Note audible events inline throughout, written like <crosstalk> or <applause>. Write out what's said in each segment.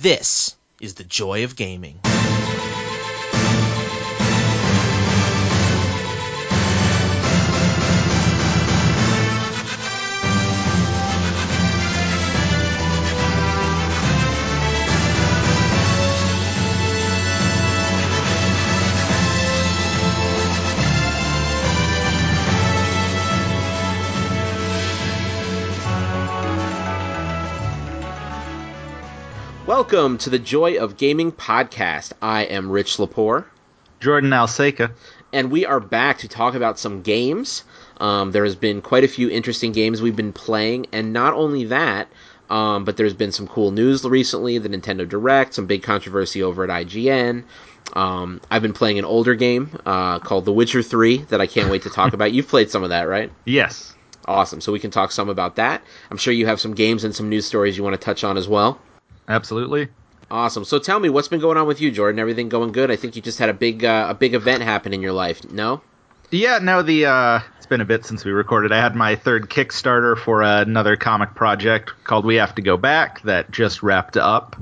This is the joy of gaming. Welcome to the Joy of Gaming podcast. I am Rich Lepore, Jordan Alseca. and we are back to talk about some games. Um, there has been quite a few interesting games we've been playing, and not only that, um, but there's been some cool news recently. The Nintendo Direct, some big controversy over at IGN. Um, I've been playing an older game uh, called The Witcher 3 that I can't wait to talk <laughs> about. You've played some of that, right? Yes. Awesome. So we can talk some about that. I'm sure you have some games and some news stories you want to touch on as well. Absolutely. Awesome. So tell me, what's been going on with you, Jordan? Everything going good? I think you just had a big uh, a big event happen in your life. No? Yeah, no, the uh it's been a bit since we recorded. I had my third Kickstarter for another comic project called We Have to Go Back that just wrapped up.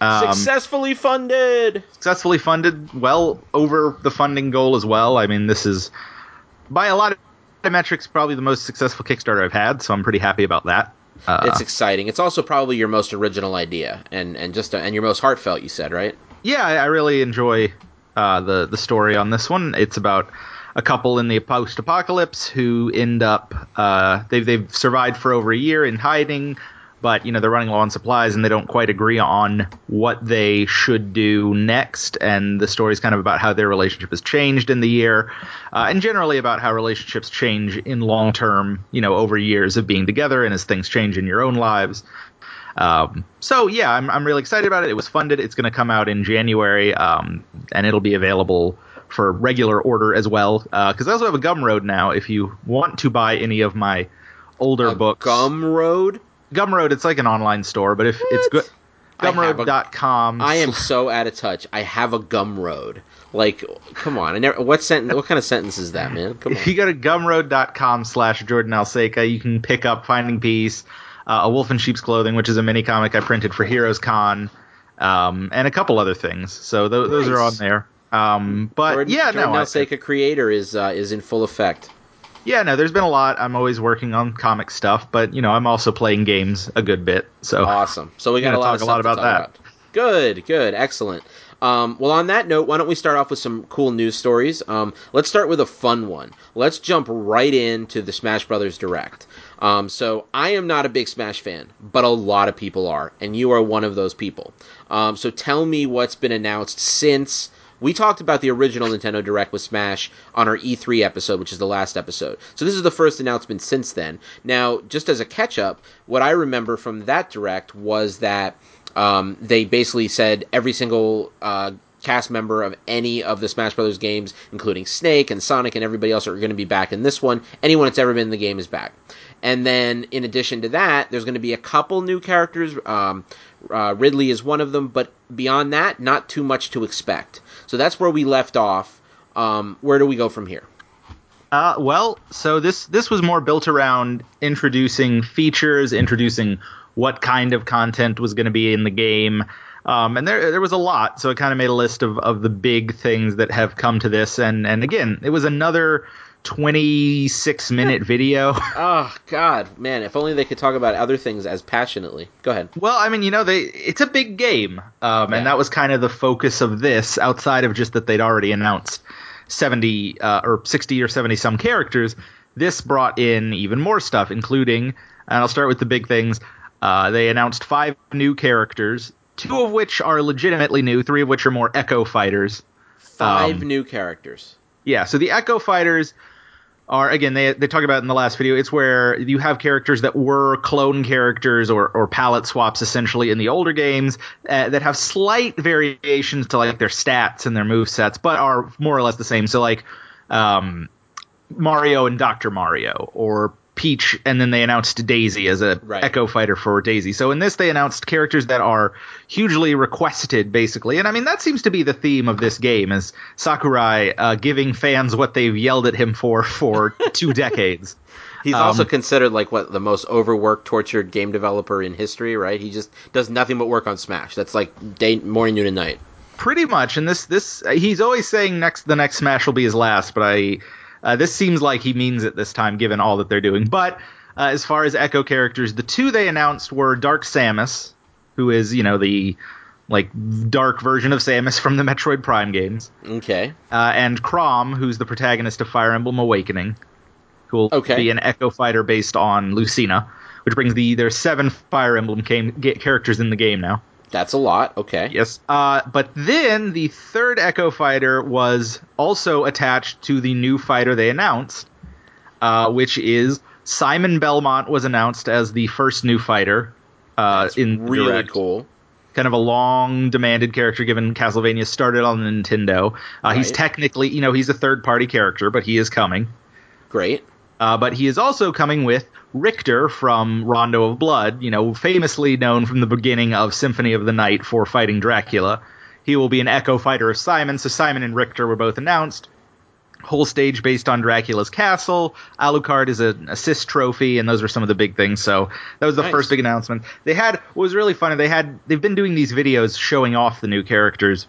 Um, Successfully funded. successfully funded, well over the funding goal as well. I mean, this is by a lot of metrics probably the most successful Kickstarter I've had, so I'm pretty happy about that. Uh, It's exciting. It's also probably your most original idea, and and just and your most heartfelt. You said right? yeah, I I really enjoy uh, the the story on this one. It's about a couple in the post-apocalypse who end up uh, they've they've survived for over a year in hiding, but you know they're running low on supplies and they don't quite agree on what they should do next. And the story's kind of about how their relationship has changed in the year, uh, and generally about how relationships change in long term, you know, over years of being together and as things change in your own lives. Um, so yeah, I'm I'm really excited about it. It was funded. It's going to come out in January, um, and it'll be available for regular order as well. Because I also have a Gumroad now. If you want to buy any of my older A books, Gumroad. Gumroad, it's like an online store, but if it's good, I have a- Gumroad.com. I am so out of touch. I have a Gumroad. Like, come on. I never. What sentence? What kind of sentence is that, man? Come If on. you go to gumroad.com slash Jordan Alseca, you can pick up Finding Peace, uh, A Wolf in Sheep's Clothing, which is a mini comic I printed for Heroes Con, um, and a couple other things. So th- those are on there. Um, but Jordan, yeah, Jordan no, I- creator is uh, is in full effect. Yeah, no, there's been a lot. I'm always working on comic stuff, but you know, I'm also playing games a good bit. So Awesome. So we <laughs> got lot, talk a lot about that. about. Good, good, excellent. Um, well, on that note, why don't we start off with some cool news stories? Um, let's start with a fun one. Let's jump right into the Smash Brothers Direct. Um, so I am not a big Smash fan, but a lot of people are, and you are one of those people. Um, so tell me what's been announced since we talked about the original Nintendo Direct with Smash on our E3 episode, which is the last episode. So this is the first announcement since then. Now, just as a catch up, what I remember from that Direct was that um, they basically said every single uh, cast member of any of the Smash Brothers games, including Snake and Sonic and everybody else, are going to be back in this one. Anyone that's ever been in the game is back. And then, in addition to that, there's going to be a couple new characters. Um, uh, Ridley is one of them, but beyond that, not too much to expect. So that's where we left off. Um, where do we go from here? Uh, well, so this this was more built around introducing features, introducing what kind of content was going to be in the game, um, and there there was a lot. So it kind of made a list of, of the big things that have come to this, and and again, it was another twenty six minute video. <laughs> Oh God, man! If only they could talk about other things as passionately. Go ahead. Well, I mean, you know, they it's a big game, um, Yeah. and that was kind of the focus of this. Outside of just that they'd already announced seventy uh, or sixty or seventy some characters, this brought in even more stuff, including, and I'll start with the big things. Uh, they announced five new characters, two of which are legitimately new, three of which are more Echo fighters. Five Um, new characters. Yeah, so the Echo Fighters are again they they talked about in the last video. It's where you have characters that were clone characters or or palette swaps essentially in the older games uh, that have slight variations to like their stats and their move sets, but are more or less the same. So like um, Mario and Doctor Mario or Peach, and then they announced Daisy as a Right. Echo Fighter for Daisy. So in this, they announced characters that are hugely requested, basically. And I mean, that seems to be the theme of this game: is Sakurai uh, giving fans what they've yelled at him for for <laughs> two decades. He's Um, also considered like what the most overworked, tortured game developer in history, right? He just does nothing but work on Smash. That's like day, morning, noon, and night. pretty much. And this this he's always saying next the next Smash will be his last, but I uh, this seems like he means it this time, given all that they're doing. But uh, as far as Echo characters, the two they announced were Dark Samus, who is you know the like dark version of Samus from the Metroid Prime games, Okay. uh, and Chrom, who's the protagonist of Fire Emblem Awakening, who will Okay. be an Echo fighter based on Lucina, which brings the there's seven Fire Emblem game, ga- characters in the game now. That's a lot. Okay. Yes. Uh, but then the third Echo fighter was also attached to the new fighter they announced, uh, which is Simon Belmont was announced as the first new fighter. Uh, That's in really Direct. cool. Kind of a long demanded character given Castlevania started on Nintendo. Uh, He's technically, you know, he's a third party character, but he is coming. Great. Uh, but he is also coming with Richter from Rondo of Blood, you know, famously known from the beginning of Symphony of the Night for fighting Dracula. He will be an echo fighter of Simon, so Simon and Richter were both announced. Whole stage based on Dracula's castle. Alucard is an assist trophy, and those were some of the big things. So that was the Nice. first big announcement. They had what was really funny. They had they've been doing these videos showing off the new characters,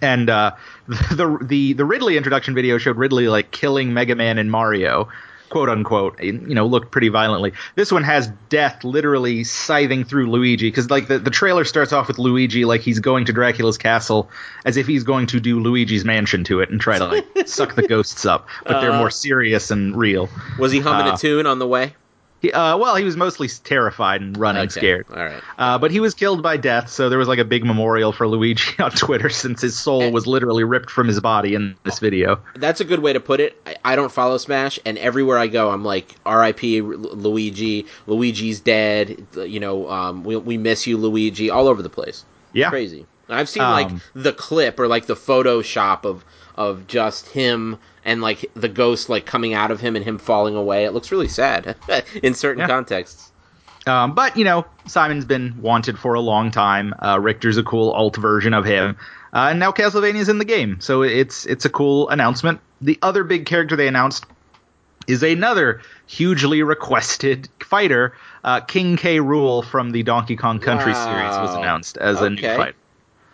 and uh, <laughs> the the the Ridley introduction video showed Ridley like killing Mega Man and Mario, quote unquote. You know, looked pretty violently. This one has death literally scything through Luigi because like the the trailer starts off with Luigi like he's going to Dracula's castle as if he's going to do Luigi's mansion to it and try to like <laughs> suck the ghosts up, but they're Uh. more serious and real. Was he humming Uh, a tune on the way? He, uh, well, he was mostly terrified and running Okay. scared. All right. Uh, but he was killed by death, so there was like a big memorial for Luigi <laughs> on Twitter since his soul was literally ripped from his body in this video. That's a good way to put it. I, I don't follow Smash, and everywhere I go, I'm like, R.I.P. Lu- Luigi. Luigi's dead. You know, um, we, we miss you, Luigi. All over the place. Yeah. Crazy. I've seen like Um, the clip or like the Photoshop of of just him and like the ghost like coming out of him and him falling away. It looks really sad <laughs> in certain Yeah. contexts. Um, but you know, Simon's been wanted for a long time. Uh, Richter's a cool alt version of him, uh, and now Castlevania's in the game, so it's it's a cool announcement. The other big character they announced is another hugely requested fighter. Uh, King K. Rool from the Donkey Kong Country series was announced as a new Okay. fighter.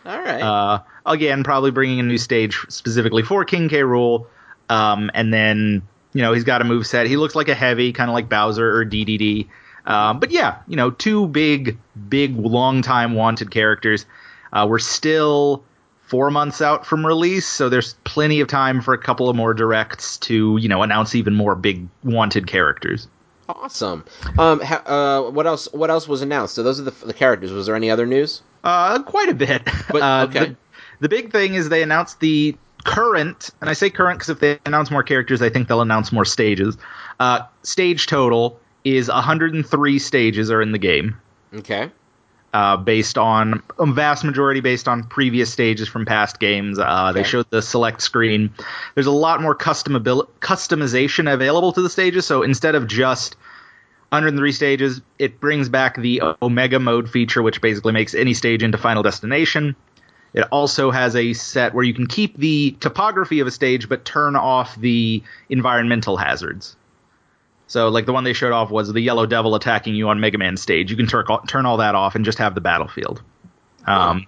All right. Uh, again, probably bringing a new stage specifically for King K. Rool. Um, and then, you know, he's got a move set. He looks like a heavy, kind of like Bowser or DDD. Um, but yeah, you know, two big, big, long time wanted characters. Uh, we're still four months out from release, so there's plenty of time for a couple of more directs to, you know, announce even more big wanted characters. awesome. Um, ha- uh, what else? What else was announced? So those are the, the characters. Was there any other news? Uh, quite a bit. But- <laughs> uh, okay. The, the big thing is they announced the current, and I say current because if they announce more characters, I think they'll announce more stages. Uh, stage total is 103 stages are in the game, Okay. uh, based on a vast majority based on previous stages from past games. Uh, They showed the select screen. There's a lot more customabil- customization available to the stages, so instead of just 103 stages, it brings back the Omega mode feature, which basically makes any stage into Final Destination. It also has a set where you can keep the topography of a stage, but turn off the environmental hazards. So, like the one they showed off was the Yellow Devil attacking you on Mega Man stage. You can tur- turn all that off and just have the battlefield. Um,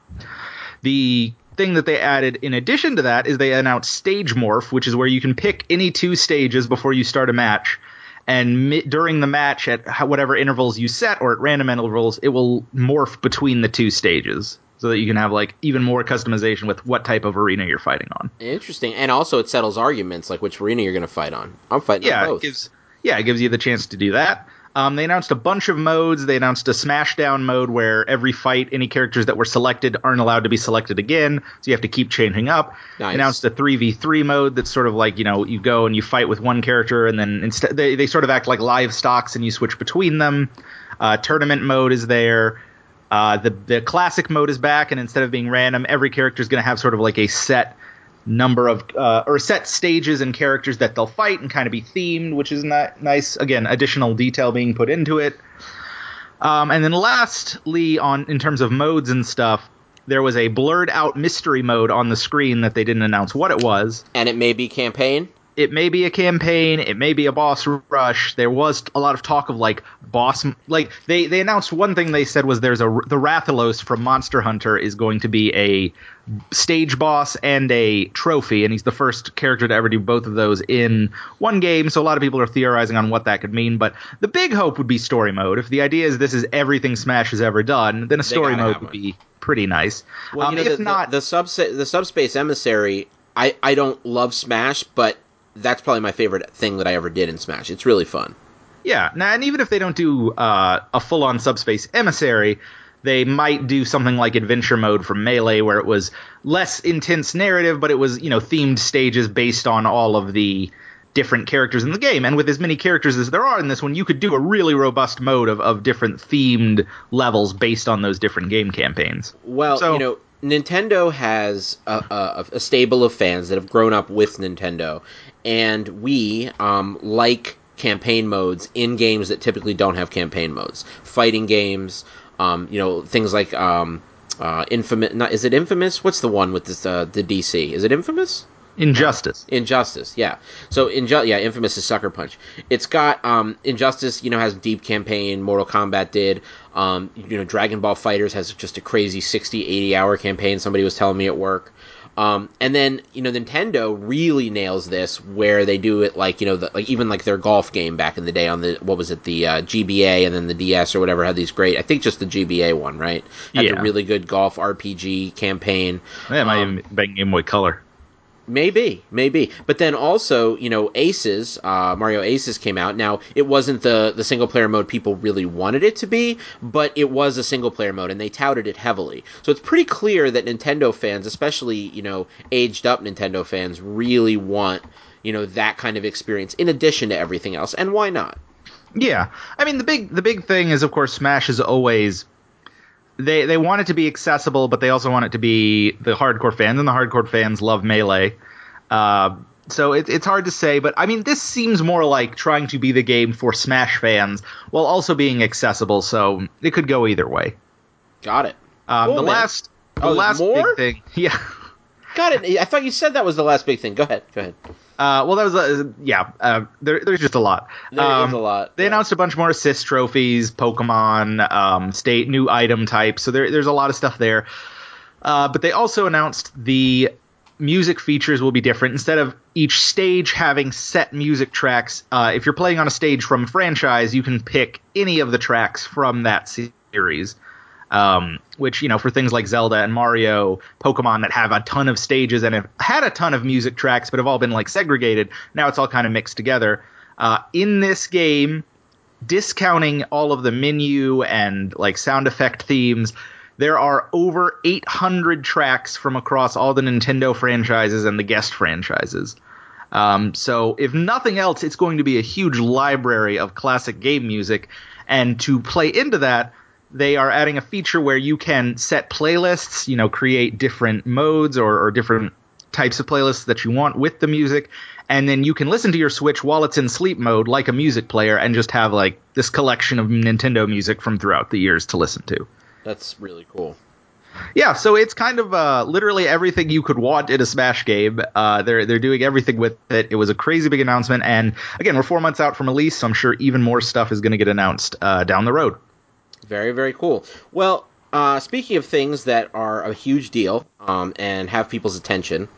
the thing that they added in addition to that is they announced Stage Morph, which is where you can pick any two stages before you start a match. And mi- during the match, at whatever intervals you set or at random intervals, it will morph between the two stages so that you can have like even more customization with what type of arena you're fighting on. Interesting. And also, it settles arguments like which arena you're going to fight on. I'm fighting yeah, on it gives yeah, it gives you the chance to do that. Um, they announced a bunch of modes. They announced a Smashdown mode where every fight, any characters that were selected aren't allowed to be selected again, so you have to keep changing up. Nice. They announced a three v three mode that's sort of like you know you go and you fight with one character, and then instead they they sort of act like live stocks, and you switch between them. Uh, tournament mode is there. Uh, the the classic mode is back, and instead of being random, every character is going to have sort of like a set number of uh, or set stages and characters that they'll fight and kind of be themed, which is not nice. Again, additional detail being put into it. Um, and then lastly, on in terms of modes and stuff, there was a blurred out mystery mode on the screen that they didn't announce what it was. and it may be campaign. it may be a campaign, it may be a boss rush. There was a lot of talk of like boss, like they they announced one thing they said was there's a the Rathalos from Monster Hunter is going to be a stage boss and a trophy, and he's the first character to ever do both of those in one game. So a lot of people are theorizing on what that could mean. But the big hope would be story mode. If the idea is this is everything Smash has ever done, then a story mode would be pretty nice. Well, um, you know, if the, not, the, the sub the subspace emissary, I I don't love Smash, but that's probably my favorite thing that I ever did in Smash. It's really fun. Yeah, now and even if they don't do uh, a full on subspace emissary, they might do something like adventure mode from Melee, where it was less intense narrative, but it was you know themed stages based on all of the different characters in the game. And with as many characters as there are in this one, you could do a really robust mode of, of different themed levels based on those different game campaigns. Well, so, you know, Nintendo has a, a, a, stable of fans that have grown up with Nintendo, and we um, like campaign modes in games that typically don't have campaign modes. Fighting games, um, you know, things like um, uh, Infamous. Not, is it Infamous? What's the one with this, uh, the DC? Is it Infamous? Injustice. Injustice, yeah. So Inju- yeah, Infamous is Sucker Punch. It's got um, Injustice, you know, has deep campaign. Mortal Kombat did. Um, you know, Dragon Ball FighterZ has just a crazy 60, 80 hour campaign. Somebody was telling me at work. Um, and then you know Nintendo really nails this where they do it like you know the, like even like their golf game back in the day on the what was it the uh, GBA and then the DS or whatever had these great I think just the GBA one right had yeah. a really good golf RPG campaign. Yeah, my um, Game Boy Color. Maybe, maybe, but then also, you know, Aces, uh, Mario Aces came out. Now, it wasn't the the single player mode people really wanted it to be, but it was a single player mode, and they touted it heavily. So it's pretty clear that Nintendo fans, especially you know aged up Nintendo fans, really want you know that kind of experience in addition to everything else. And why not? Yeah, I mean the big the big thing is of course Smash is always they they want it to be accessible, but they also want it to be the hardcore fans, and the hardcore fans love melee. Uh, so it, it's hard to say, but I mean, this seems more like trying to be the game for Smash fans while also being accessible. So it could go either way. Got it. Um, cool, the man. last, the oh, last more? big thing, <laughs> yeah. Got it. I thought you said that was the last big thing. Go ahead. Go ahead. Uh, well, that was uh, yeah. Uh, there, there's just a lot. There um, a lot. They yeah. announced a bunch more assist trophies, Pokemon, um, state new item types. So there, there's a lot of stuff there. Uh, but they also announced the music features will be different. Instead of each stage having set music tracks, uh, if you're playing on a stage from a franchise, you can pick any of the tracks from that series um, which you know for things like Zelda and Mario, Pokemon that have a ton of stages and have had a ton of music tracks, but have all been like segregated. Now it's all kind of mixed together. Uh, in this game, discounting all of the menu and like sound effect themes, there are over 800 tracks from across all the Nintendo franchises and the guest franchises. Um, so, if nothing else, it's going to be a huge library of classic game music. And to play into that, they are adding a feature where you can set playlists, you know, create different modes or, or different types of playlists that you want with the music, and then you can listen to your Switch while it's in sleep mode, like a music player, and just have like this collection of Nintendo music from throughout the years to listen to. That's really cool. Yeah, so it's kind of uh, literally everything you could want in a Smash game. Uh, they're they're doing everything with it. It was a crazy big announcement, and again, we're four months out from release, so I'm sure even more stuff is going to get announced uh, down the road. Very, very cool. Well, uh, speaking of things that are a huge deal um, and have people's attention,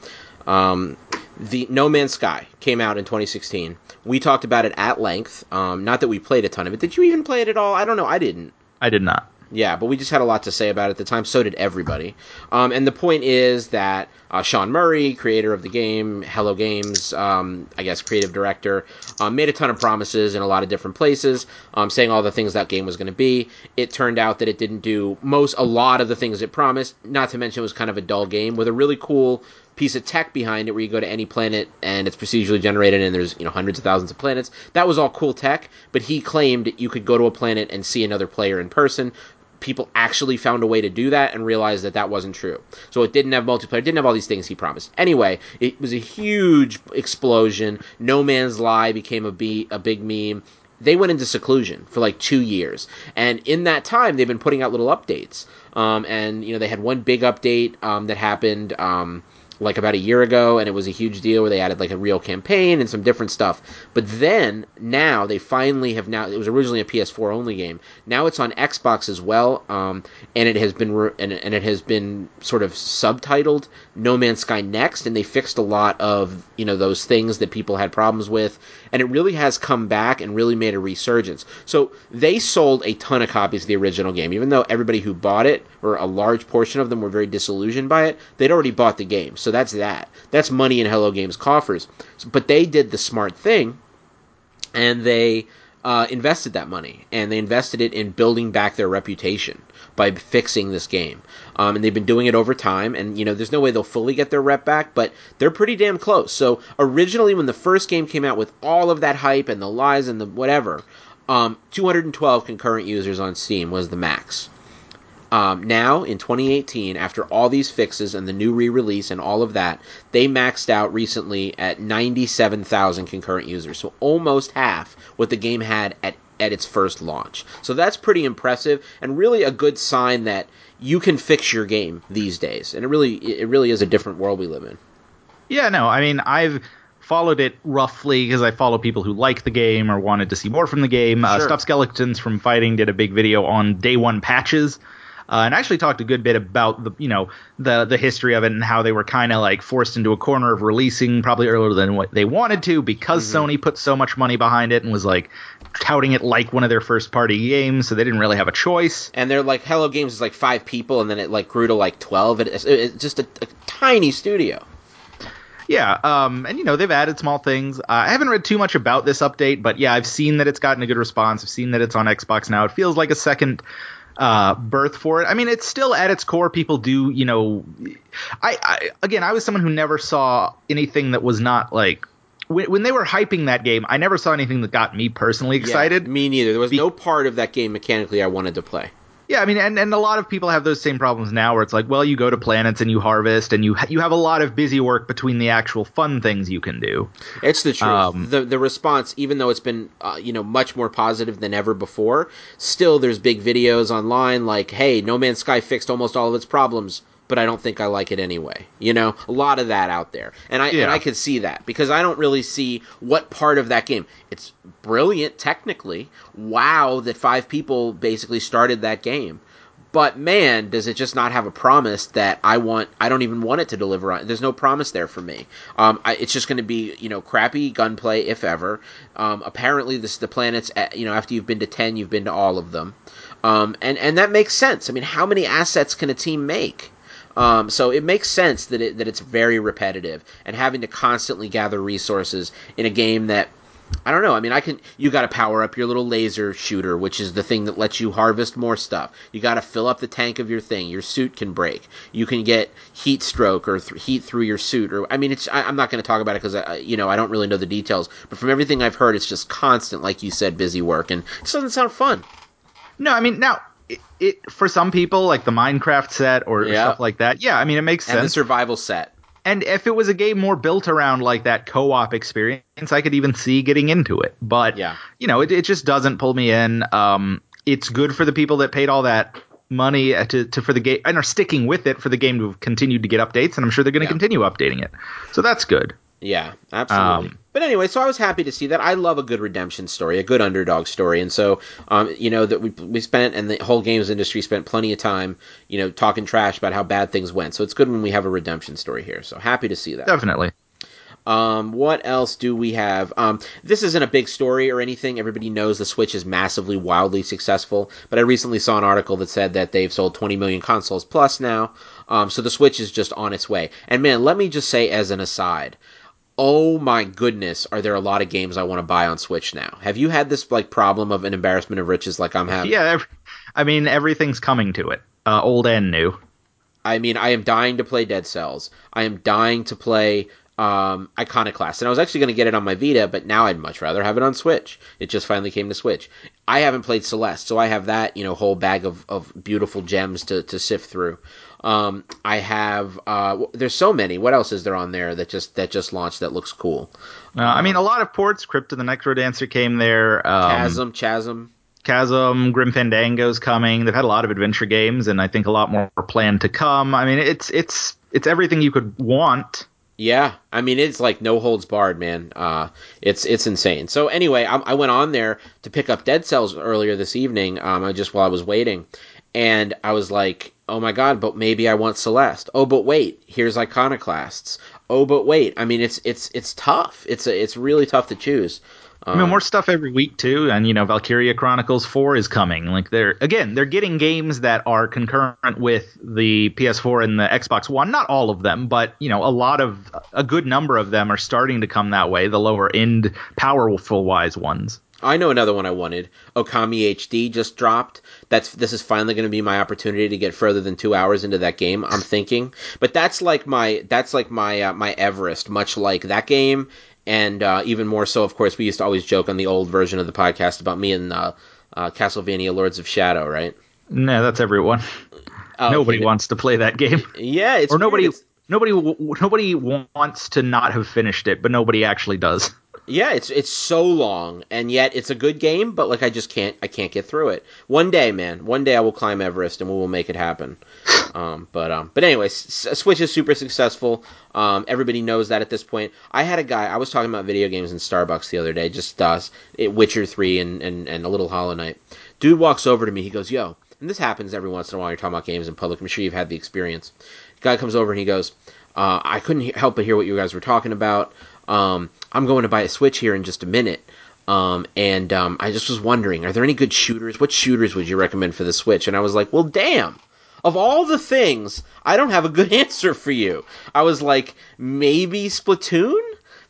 um, the No Man's Sky came out in 2016. We talked about it at length. Um, not that we played a ton of it. Did you even play it at all? I don't know. I didn't. I did not. Yeah, but we just had a lot to say about it at the time. So did everybody. Um, and the point is that uh, Sean Murray, creator of the game, Hello Games, um, I guess creative director, um, made a ton of promises in a lot of different places, um, saying all the things that game was going to be. It turned out that it didn't do most, a lot of the things it promised. Not to mention, it was kind of a dull game with a really cool piece of tech behind it where you go to any planet and it's procedurally generated and there's you know hundreds of thousands of planets that was all cool tech but he claimed you could go to a planet and see another player in person people actually found a way to do that and realized that that wasn't true. So it didn't have multiplayer, didn't have all these things he promised. Anyway, it was a huge explosion. No Man's Lie became a, be- a big meme. They went into seclusion for like two years, and in that time, they've been putting out little updates. Um, and you know, they had one big update um, that happened. Um, like about a year ago, and it was a huge deal where they added like a real campaign and some different stuff. But then now they finally have now. It was originally a PS4 only game. Now it's on Xbox as well, um, and it has been re- and, and it has been sort of subtitled No Man's Sky Next, and they fixed a lot of you know those things that people had problems with, and it really has come back and really made a resurgence. So they sold a ton of copies of the original game, even though everybody who bought it or a large portion of them were very disillusioned by it. They'd already bought the game, so that's that. That's money in Hello Games coffers. But they did the smart thing, and they uh, invested that money, and they invested it in building back their reputation by fixing this game. Um, and they've been doing it over time, and you know, there's no way they'll fully get their rep back, but they're pretty damn close. So originally, when the first game came out with all of that hype and the lies and the whatever, um, 212 concurrent users on Steam was the max. Um, now in 2018, after all these fixes and the new re-release and all of that, they maxed out recently at 97,000 concurrent users, so almost half what the game had at at its first launch. So that's pretty impressive and really a good sign that you can fix your game these days. And it really it really is a different world we live in. Yeah, no, I mean I've followed it roughly because I follow people who like the game or wanted to see more from the game. Uh, Sure. Stop Skeletons from Fighting did a big video on day one patches. Uh, and actually talked a good bit about the you know the the history of it and how they were kind of like forced into a corner of releasing probably earlier than what they wanted to because Sony put so much money behind it and was like touting it like one of their first party games so they didn't really have a choice. And they're like Hello Games is like five people, and then it like grew to like twelve. It, it's it's just a, a tiny studio. Yeah, um, and you know they've added small things. Uh, I haven't read too much about this update, but yeah, I've seen that it's gotten a good response. I've seen that it's on Xbox now. It feels like a second uh, birth for it. I mean, it's still at its core. People do, you know, I, I again, I was someone who never saw anything that was not like when, when they were hyping that game. I never saw anything that got me personally excited. Yeah, me neither. There was Be- no part of that game mechanically I wanted to play. Yeah, I mean, and, and a lot of people have those same problems now, where it's like, well, you go to planets and you harvest, and you ha- you have a lot of busy work between the actual fun things you can do. It's the truth. Um, the the response, even though it's been uh, you know much more positive than ever before, still there's big videos online like, "Hey, No Man's Sky fixed almost all of its problems, but I don't think I like it anyway." You know, a lot of that out there, and I and I could see that because I don't really see what part of that game. It's brilliant technically. Wow, that five people basically started that game. But man, does it just not have a promise that I want? I don't even want it to deliver on. There's no promise there for me. Um, I, it's just going to be you know crappy gunplay if ever. Um, apparently, this the planets. uh, You know, after you've been to ten, you've been to all of them, um, and and that makes sense. I mean, how many assets can a team make? Um, so it makes sense that it, that it's very repetitive and having to constantly gather resources in a game that I don't know. I mean, I can. You got to power up your little laser shooter, which is the thing that lets you harvest more stuff. You got to fill up the tank of your thing. Your suit can break. You can get heat stroke or th- heat through your suit. Or I mean, it's. I, I'm not going to talk about it because I, you know, I don't really know the details. But from everything I've heard, it's just constant, like you said, busy work, and it doesn't sound fun. No, I mean now it, it for some people like the Minecraft set or Yeah. stuff like that. Yeah, I mean it makes And the sense. survival set. and if it was a game more built around like that co-op experience, I could even see getting into it. But Yeah. you know, it, it just doesn't pull me in. Um, it's good for the people that paid all that money uh, to, to for the game and are sticking with it for the game to continue to get updates, and I'm sure they're going to Yeah. continue updating it. So that's good. Yeah, absolutely. Um, but anyway, so I was happy to see that. I love a good redemption story, a good underdog story, and so um, you know that we we spent and the whole games industry spent plenty of time, you know, talking trash about how bad things went. So it's good when we have a redemption story here. So happy to see that. Definitely. Um, what else do we have? Um, this isn't a big story or anything. Everybody knows the Switch is massively, wildly successful. But I recently saw an article that said that they've sold 20 million consoles plus now. Um, so the Switch is just on its way. And man, let me just say as an aside, oh my goodness, are there a lot of games I want to buy on Switch now? Have you had this like problem of an embarrassment of riches like I'm having? Yeah, I mean everything's coming to it, uh, old and new. I mean, I am dying to play Dead Cells. I am dying to play um, Iconoclast, and I was actually going to get it on my Vita, but now I'd much rather have it on Switch. It just finally came to Switch. I haven't played Celeste, so I have that you know whole bag of, of beautiful gems to, to sift through. Um, I have uh, there's so many. What else is there on there that just that just launched that looks cool? Uh, I mean, a lot of ports. Crypt of the Necrodancer came there. Um, Chasm, Chasm. Chasm, Grim Fandango's coming. They've had a lot of adventure games, and I think a lot more planned to come. I mean, it's it's it's everything you could want. Yeah, I mean it's like no holds barred, man. Uh, it's it's insane. So anyway, I, I, went on there to pick up Dead Cells earlier this evening. Um, I just while I was waiting, and I was like, oh my god, but maybe I want Celeste. Oh, but wait, here's Iconoclasts. Oh, but wait, I mean it's it's it's tough. It's a, it's really tough to choose. I mean, more um, stuff every week too, and you know, Valkyria Chronicles Four is coming. Like they're again, they're getting games that are concurrent with the PS4 and the Xbox One. Not all of them, but you know, a lot of a good number of them are starting to come that way. The lower end, powerful wise ones. I know another one I wanted. Okami HD just dropped. That's this is finally going to be my opportunity to get further than two hours into that game. I'm thinking, but that's like my that's like my uh, my Everest. Much like that game and uh, even more so, of course, we used to always joke on the old version of the podcast about me and uh, uh, Castlevania Lords of Shadow, right? No, that's everyone. Oh, nobody okay. wants to play that game. Yeah, it's or nobody weird. nobody nobody wants to not have finished it, but nobody actually does. Yeah, it's it's so long, and yet it's a good game. But like, I just can't I can't get through it. One day, man, one day I will climb Everest, and we will make it happen. <laughs> Um, but um, but anyway, Switch is super successful. Um, everybody knows that at this point. I had a guy. I was talking about video games in Starbucks the other day, just uh, it, Witcher three and, and and a little Hollow Knight. Dude walks over to me. He goes, "Yo," and this happens every once in a while. You're talking about games in public. I'm sure you've had the experience. Guy comes over and he goes, uh, "I couldn't help but hear what you guys were talking about." Um, I'm going to buy a Switch here in just a minute. Um, and um, I just was wondering, are there any good shooters? What shooters would you recommend for the Switch? And I was like, well, damn. Of all the things, I don't have a good <laughs> answer for you. I was like, maybe Splatoon?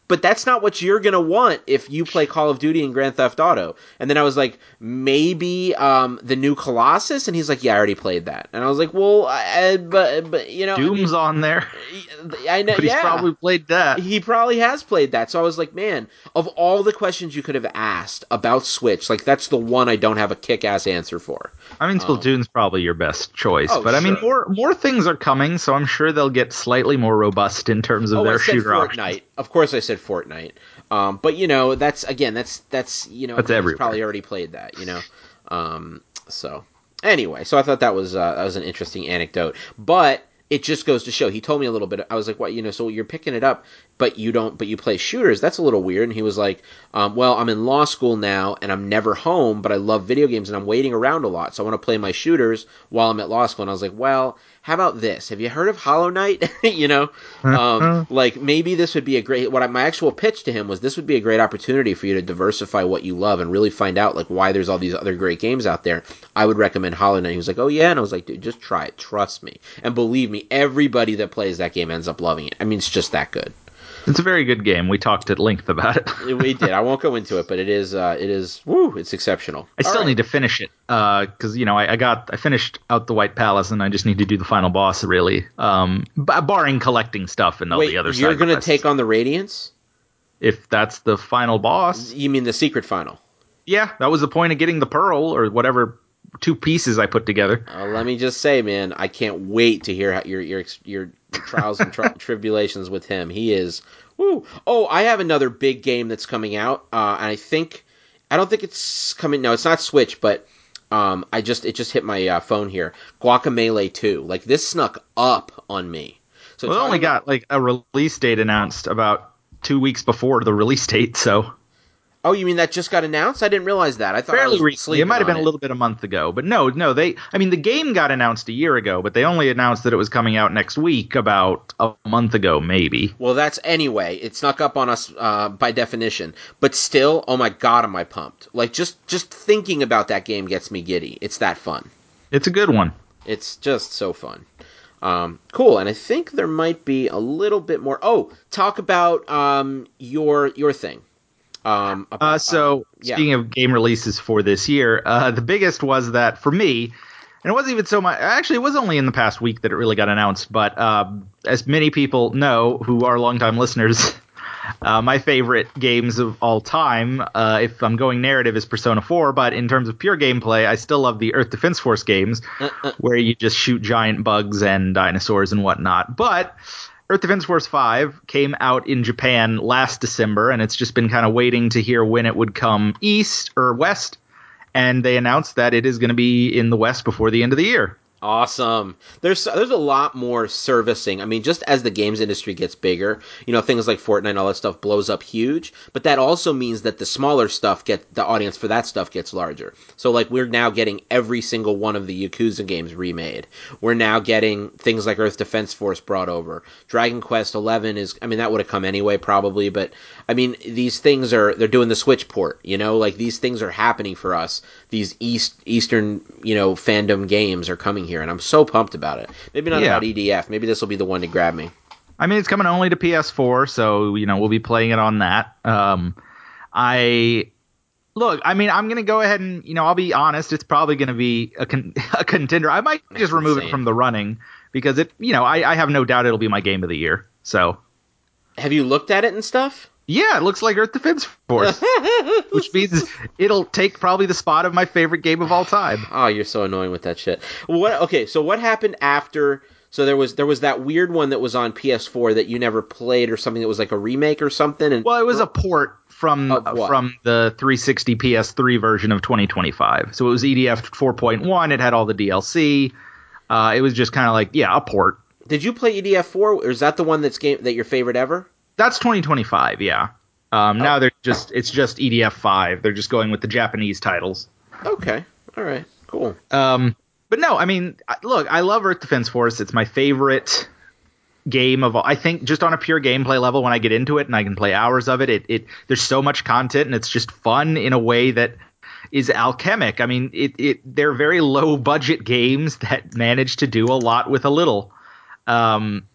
But that's not what you're gonna want if you play Call of Duty and Grand Theft Auto. And then I was like, maybe um, the new Colossus, and he's like, yeah, I already played that. And I was like, well, I, but but you know, Doom's I mean, on there. <laughs> I know, but he's yeah. probably played that. He probably has played that. So I was like, man, of all the questions you could have asked about Switch, like that's the one I don't have a kick-ass answer for. I mean, Splatoon's um, probably your best choice, oh, but I mean, more more things are coming, so I'm sure they'll get slightly more robust in terms of oh, their shooter Fortnite. options. Of course, I said Fortnite. Um, but you know, that's again, that's that's you know, that's everywhere. probably already played that. You know, um, so anyway, so I thought that was uh, that was an interesting anecdote, but it just goes to show. He told me a little bit. I was like, "What? You know? So you're picking it up, but you don't. But you play shooters. That's a little weird." And he was like, um, "Well, I'm in law school now, and I'm never home, but I love video games, and I'm waiting around a lot. So I want to play my shooters while I'm at law school." And I was like, "Well, how about this? Have you heard of Hollow Knight? <laughs> you know, um, like maybe this would be a great. What I, my actual pitch to him was this would be a great opportunity for you to diversify what you love and really find out like why there's all these other great games out there. I would recommend Hollow Knight. He was like, oh yeah, and I was like, dude, just try it. Trust me, and believe me, everybody that plays that game ends up loving it. I mean, it's just that good. It's a very good game. We talked at length about it. we did. I won't go into it, but it is. Uh, it is. Woo! It's exceptional. I still right. need to finish it because uh, you know I, I, got I finished out the White Palace and I just need to do the final boss really. Um, barring collecting stuff and all Wait, the other. Stuff. You're going to take on the Radiance. If that's the final boss. You mean the secret final? Yeah, that was the point of getting the pearl or whatever two pieces I put together. Uh, let me just say, man, I can't wait to hear how your your your trials and tri- <laughs> tribulations with him. He is. Woo. Oh, I have another big game that's coming out, uh, and I think I don't think it's coming. No, it's not Switch, but um, I just it just hit my uh, phone here. Guacamelee two. Like this snuck up on me. So well, it only got like a release date announced about two weeks before the release date, so Oh, you mean that just got announced? I didn't realize that. I thought fairly I recently. It might have been it. a little bit a month ago, but no, no. They, I mean, the game got announced a year ago, but they only announced that it was coming out next week about a month ago, maybe. Well, that's anyway. It snuck up on us uh, by definition, but still, oh my god, am I pumped? Like just just thinking about that game gets me giddy. It's that fun. It's a good one. It's just so fun. Um, cool, and I think there might be a little bit more. Oh, talk about um, your your thing. Um, about, uh, so, yeah. speaking of game releases for this year, uh, the biggest was that for me, and it wasn't even so much. Actually, it was only in the past week that it really got announced. But uh, as many people know who are longtime listeners, <laughs> uh, my favorite games of all time, uh, if I'm going narrative, is Persona 4. But in terms of pure gameplay, I still love the Earth Defense Force games, uh, where you just shoot giant bugs and dinosaurs and whatnot. But Earth Defense Force 5 came out in Japan last December, and it's just been kind of waiting to hear when it would come east or west. And they announced that it is going to be in the west before the end of the year. Awesome. There's there's a lot more servicing. I mean, just as the games industry gets bigger, you know, things like Fortnite and all that stuff blows up huge. But that also means that the smaller stuff get the audience for that stuff gets larger. So like we're now getting every single one of the Yakuza games remade. We're now getting things like Earth Defense Force brought over. Dragon Quest Eleven is. I mean, that would have come anyway probably, but I mean, these things are they're doing the Switch port. You know, like these things are happening for us. These East Eastern you know fandom games are coming here, and I'm so pumped about it. Maybe not Yeah. about EDF. Maybe this will be the one to grab me. I mean, it's coming only to PS4, so you know we'll be playing it on that. Um, I look. I mean, I'm gonna go ahead and you know I'll be honest. It's probably gonna be a, con- <laughs> a contender. I might just remove insane. it from the running because it. You know, I, I have no doubt it'll be my game of the year. So Have you looked at it and stuff? Yeah, it looks like Earth Defense Force, <laughs> which means it'll take probably the spot of my favorite game of all time. Oh, you're so annoying with that shit. What? Okay, so what happened after? So there was there was that weird one that was on PS4 that you never played, or something that was like a remake or something. And Well, it was a port from Of from the 360 PS3 version of 2025. So it was EDF 4.1. It had all the DLC. Uh, it was just kind of like yeah, a port. did you play EDF four? Or is that the one that's game that your favorite ever? That's 2025. Yeah. Um, Now they're just it's just EDF 5. They're just going with the Japanese titles. Okay, all right, cool. Um, but no, I mean, look, I love Earth Defense Force. It's my favorite game of all. I think just on a pure gameplay level, when I get into it and I can play hours of it, it, it there's so much content and it's just fun in a way that is alchemic. I mean, it, it they're very low budget games that manage to do a lot with a little. Um,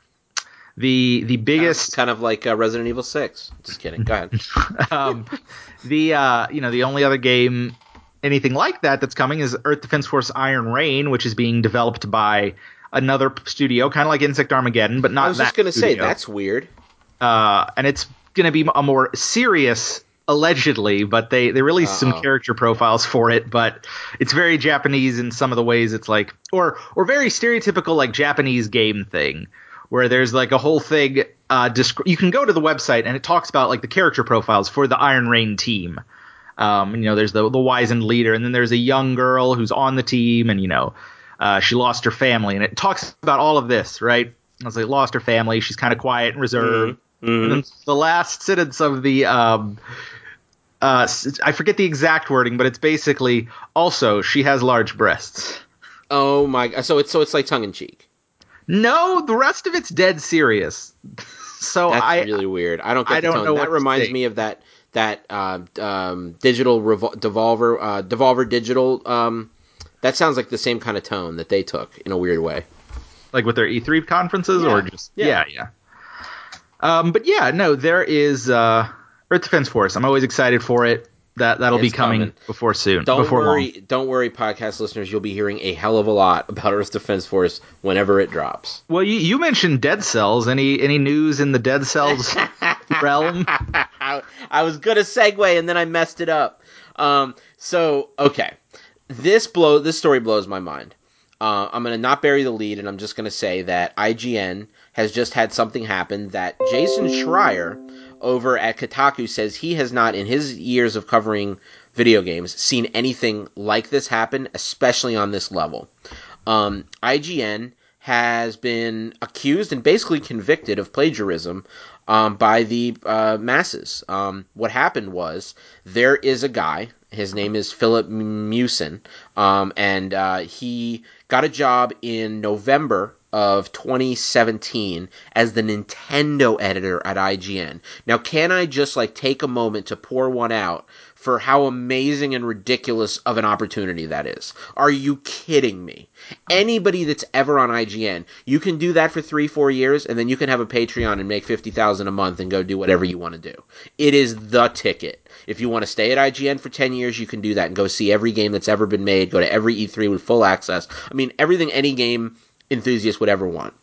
the the biggest kind of like uh, Resident Evil Six. Just kidding. Go ahead. <laughs> um, the uh, you know the only other game anything like that that's coming is Earth Defense Force Iron Rain, which is being developed by another studio, kind of like Insect Armageddon, but not I was just gonna say that's weird. uh, and it's going to be a more serious allegedly but they they released some Uh-oh. character profiles for it but it's very japanese in some of the ways it's like or or very stereotypical like japanese game thing where there's like a whole thing uh descri- you can go to the website and it talks about like the character profiles for the iron rain team um, you know, there's the the wizened leader, and then there's a young girl who's on the team, and you know, uh, she lost her family, and it talks about all of this, right? I was like, lost her family. She's kind of quiet and reserved. And then the last sentence of the, um, uh, I forget the exact wording, but it's basically also she has large breasts. Oh my! So it's so it's like tongue in cheek. No, the rest of it's dead serious. <laughs> so That's I, really weird. I don't get I don't know that reminds me of that that uh, um, digital revol- devolver uh, devolver digital. Um, that sounds like the same kind of tone that they took in a weird way. like with their E3 conferences or just Yeah. yeah, yeah. Um, but yeah, no, there is uh, Earth Defense Force. I'm always excited for it. That that'll be coming, coming. before soon. Don't before worry, long. don't worry, podcast listeners. You'll be hearing a hell of a lot about Earth Defense Force whenever it drops. Well, you, you mentioned Dead Cells. Any any news in the Dead Cells <laughs> realm? I, I was gonna segue and then I messed it up. Um, so okay, this blow this story blows my mind. Uh, I'm gonna not bury the lead, and I'm just gonna say that IGN has just had something happen that Jason Schreier over at Kotaku says he has not, in his years of covering video games, seen anything like this happen, especially on this level. Um, IGN has been accused and basically convicted of plagiarism um, by the uh, masses. Um, what happened was there is a guy. His name is Filip Miucin, um, and uh, he got a job in November of 2017 as the Nintendo editor at IGN. Now, can I just like take a moment to pour one out for how amazing and ridiculous of an opportunity that is? Are you kidding me? Anybody that's ever on IGN, you can do that for three, four years, and then you can have a Patreon and make fifty thousand a month and go do whatever you want to do. It is the ticket. If you want to stay at IGN for ten years, you can do that and go see every game that's ever been made. Go to every E3 with full access. I mean, everything any game enthusiast would ever want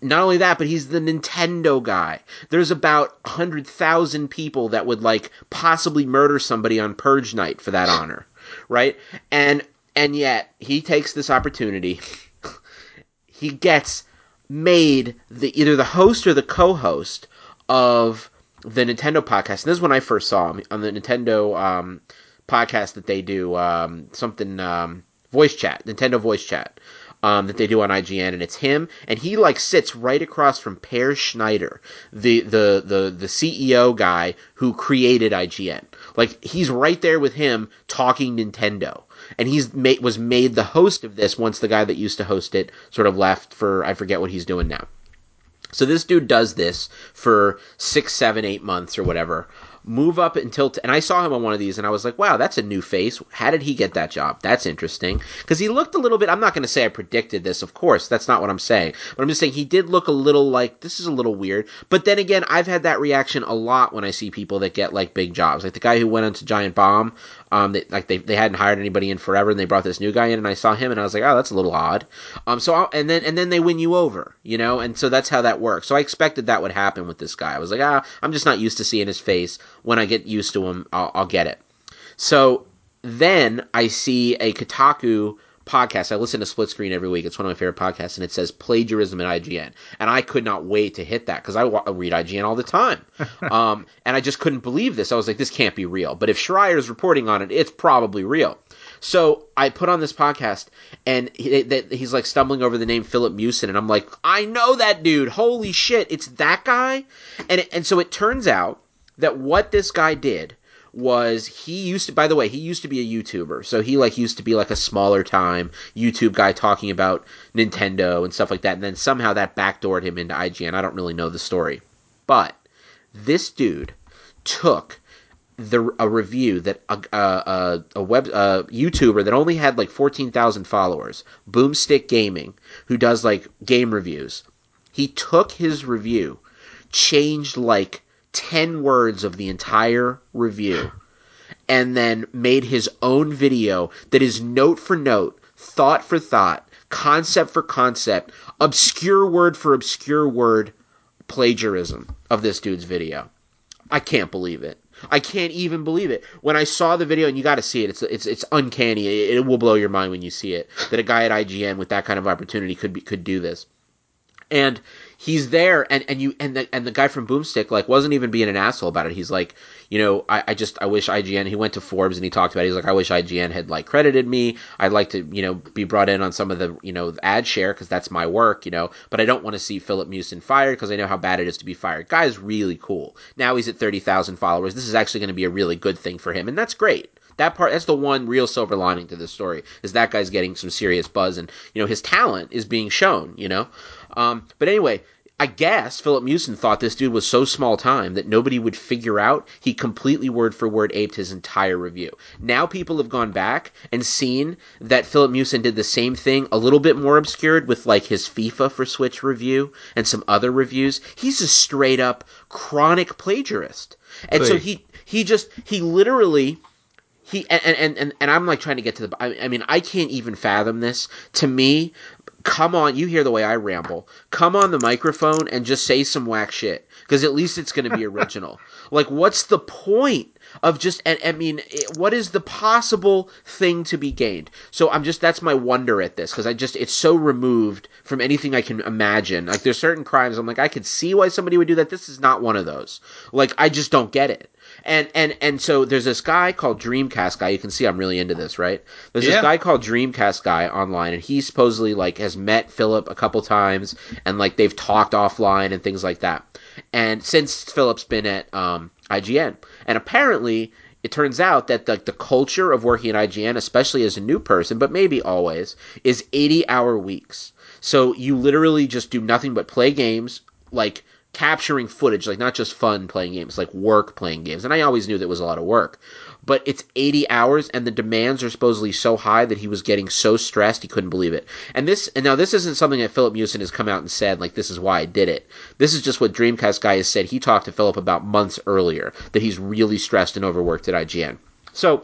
not only that, but he's the Nintendo guy. There's about 100,000 people that would like possibly murder somebody on Purge night for that honor, right? And and yet he takes this opportunity. <laughs> he gets made the either the host or the co-host of the Nintendo podcast. And this is when I first saw him on the Nintendo um, podcast that they do, um, something um, voice chat, Nintendo voice chat. Um, that they do on IGN, and it's him, and he like sits right across from Peer Schneider, the the the the CEO guy who created IGN. Like he's right there with him talking Nintendo, and he's made, was made the host of this once the guy that used to host it sort of left for I forget what he's doing now. So this dude does this for six, seven, eight months or whatever, move up until t- and I saw him on one of these and I was like, wow, that's a new face. How did he get that job? That's interesting because he looked a little bit. I'm not going to say I predicted this, of course. That's not what I'm saying. But I'm just saying he did look a little like this is a little weird. But then again, I've had that reaction a lot when I see people that get like big jobs, like the guy who went into Giant Bomb. Um, they, like they, they hadn't hired anybody in forever, and they brought this new guy in, and I saw him, and I was like, oh, that's a little odd. Um, so I'll, and then and then they win you over, you know, and so that's how that works. So I expected that would happen with this guy. I was like, ah, I'm just not used to seeing his face. When I get used to him, I'll, I'll get it. So then I see a Kotaku podcast. I listen to Split Screen every week. It's one of my favorite podcasts, and it says plagiarism at IGN. And I could not wait to hit that because I, wa- read IGN all the time. <laughs> um, and I just couldn't believe this. I was like, this can't be real. But if Schreier's reporting on it, it's probably real. So I put on this podcast, and he, he's like stumbling over the name Filip Miucin, and I'm like, I know that dude. Holy shit, it's that guy. And it, and so it turns out that what this guy did was he used to by the way he used to be a youtuber. So he like used to be like a smaller time youtube guy talking about nintendo and stuff like that. And then somehow that backdoored him into ign i don't really know the story. But this dude took the a review that a a, a web a YouTuber that only had like fourteen thousand followers, Boomstick Gaming, who does like game reviews. He took his review, changed like ten words of the entire review, and then made his own video that is note for note, thought for thought, concept for concept, obscure word for obscure word plagiarism of this dude's video. I can't believe it. I can't even believe it. When I saw the video, and you got to see it, it's it's it's uncanny. It, it, will blow your mind when you see it that a guy at IGN with that kind of opportunity could be could do this. And he's there, and and you and the and the guy from Boomstick like wasn't even being an asshole about it. He's like, you know, I, I just I wish IGN. He went to Forbes and he talked about. it. He's like, I wish IGN had like credited me. I'd like to you know be brought in on some of the you know ad share because that's my work, you know. But I don't want to see Filip Miucin fired because I know how bad it is to be fired. Guy's really cool. Now he's at thirty thousand followers. This is actually going to be a really good thing for him, and that's great that part that's the one real silver lining to this story is that guy's getting some serious buzz and you know his talent is being shown you know um, but anyway I guess Filip Miucin thought this dude was so small time that nobody would figure out he completely word for word aped his entire review. Now people have gone back and seen that Filip Miucin did the same thing, a little bit more obscured with like his FIFA for Switch review and some other reviews. He's a straight up chronic plagiarist. And so he he just he literally he and, and and and I'm like trying to get to the I, I mean I can't even fathom this. To me, come on, you hear the way I ramble. Come on the microphone and just say some whack shit because at least it's going to be <laughs> original. like, what's the point of just? And I mean, what is the possible thing to be gained? So I'm just that's my wonder at this because I just it's so removed from anything I can imagine. Like, there's certain crimes I'm like I could see why somebody would do that. This is not one of those. Like, I just don't get it and and and so there's this guy called Dreamcast guy. You can see I'm really into this, right? There's yeah. this guy called Dreamcast guy online, and he supposedly like has met Filip a couple times, and like they've talked offline and things like that. And since Filip's been at um, IGN, and apparently it turns out that the, the culture of working at IGN, especially as a new person, but maybe always, is 80 hour weeks. So you literally just do nothing but play games, like capturing footage, like not just fun playing games, like work playing games. And I always knew that was a lot of work. But it's 80 hours and the demands are supposedly so high that he was getting so stressed he couldn't believe it. And this and now this isn't something that Filip Miucin has come out and said like this is why I did it. This is just what Dreamcast guy has said. He talked to Filip about months earlier that he's really stressed and overworked at IGN. So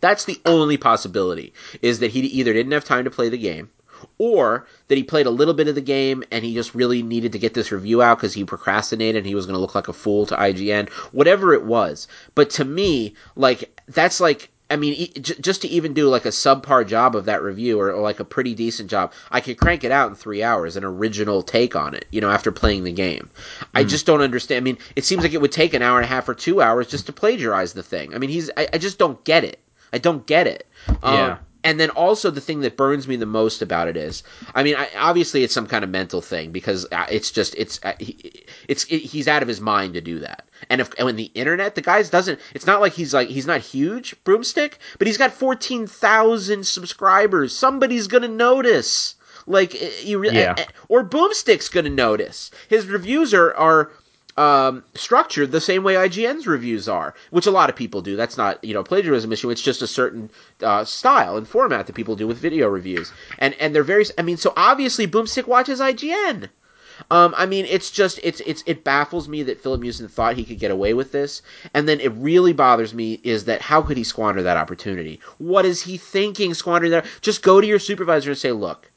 that's the only possibility is that he either didn't have time to play the game or that he played a little bit of the game and he just really needed to get this review out because he procrastinated and he was going to look like a fool to IGN, whatever it was. But to me, like, that's like, I mean, just to even do like a subpar job of that review or, or, like a pretty decent job, I could crank it out in three hours, an original take on it, you know, after playing the game. Mm. I hmm. just don't understand. I mean, it seems like it would take an hour and a half or two hours just to plagiarize the thing. I mean, he's, I, I just don't get it. I don't get it. Um, yeah. And then also the thing that burns me the most about it is, I mean, I, obviously it's some kind of mental thing because uh, it's just it's uh, he, it's it, he's out of his mind to do that. And if and when the internet, the guys doesn't. It's not like he's like he's not huge, Boomstick, but he's got fourteen thousand subscribers. Somebody's gonna notice. Like uh, you, Yeah. uh, or Boomstick's gonna notice. His reviews are are um, structured the same way IGN's reviews are, which a lot of people do. That's not you know plagiarism issue. It's just a certain uh, style and format that people do with video reviews, and and they're very. I mean, so obviously Boomstick watches IGN. Um, I mean, it's just it's it's it baffles me that Filip Miucin thought he could get away with this, and then it really bothers me is that how could he squander that opportunity? What is he thinking? Squandering that? Just go to your supervisor and say, look,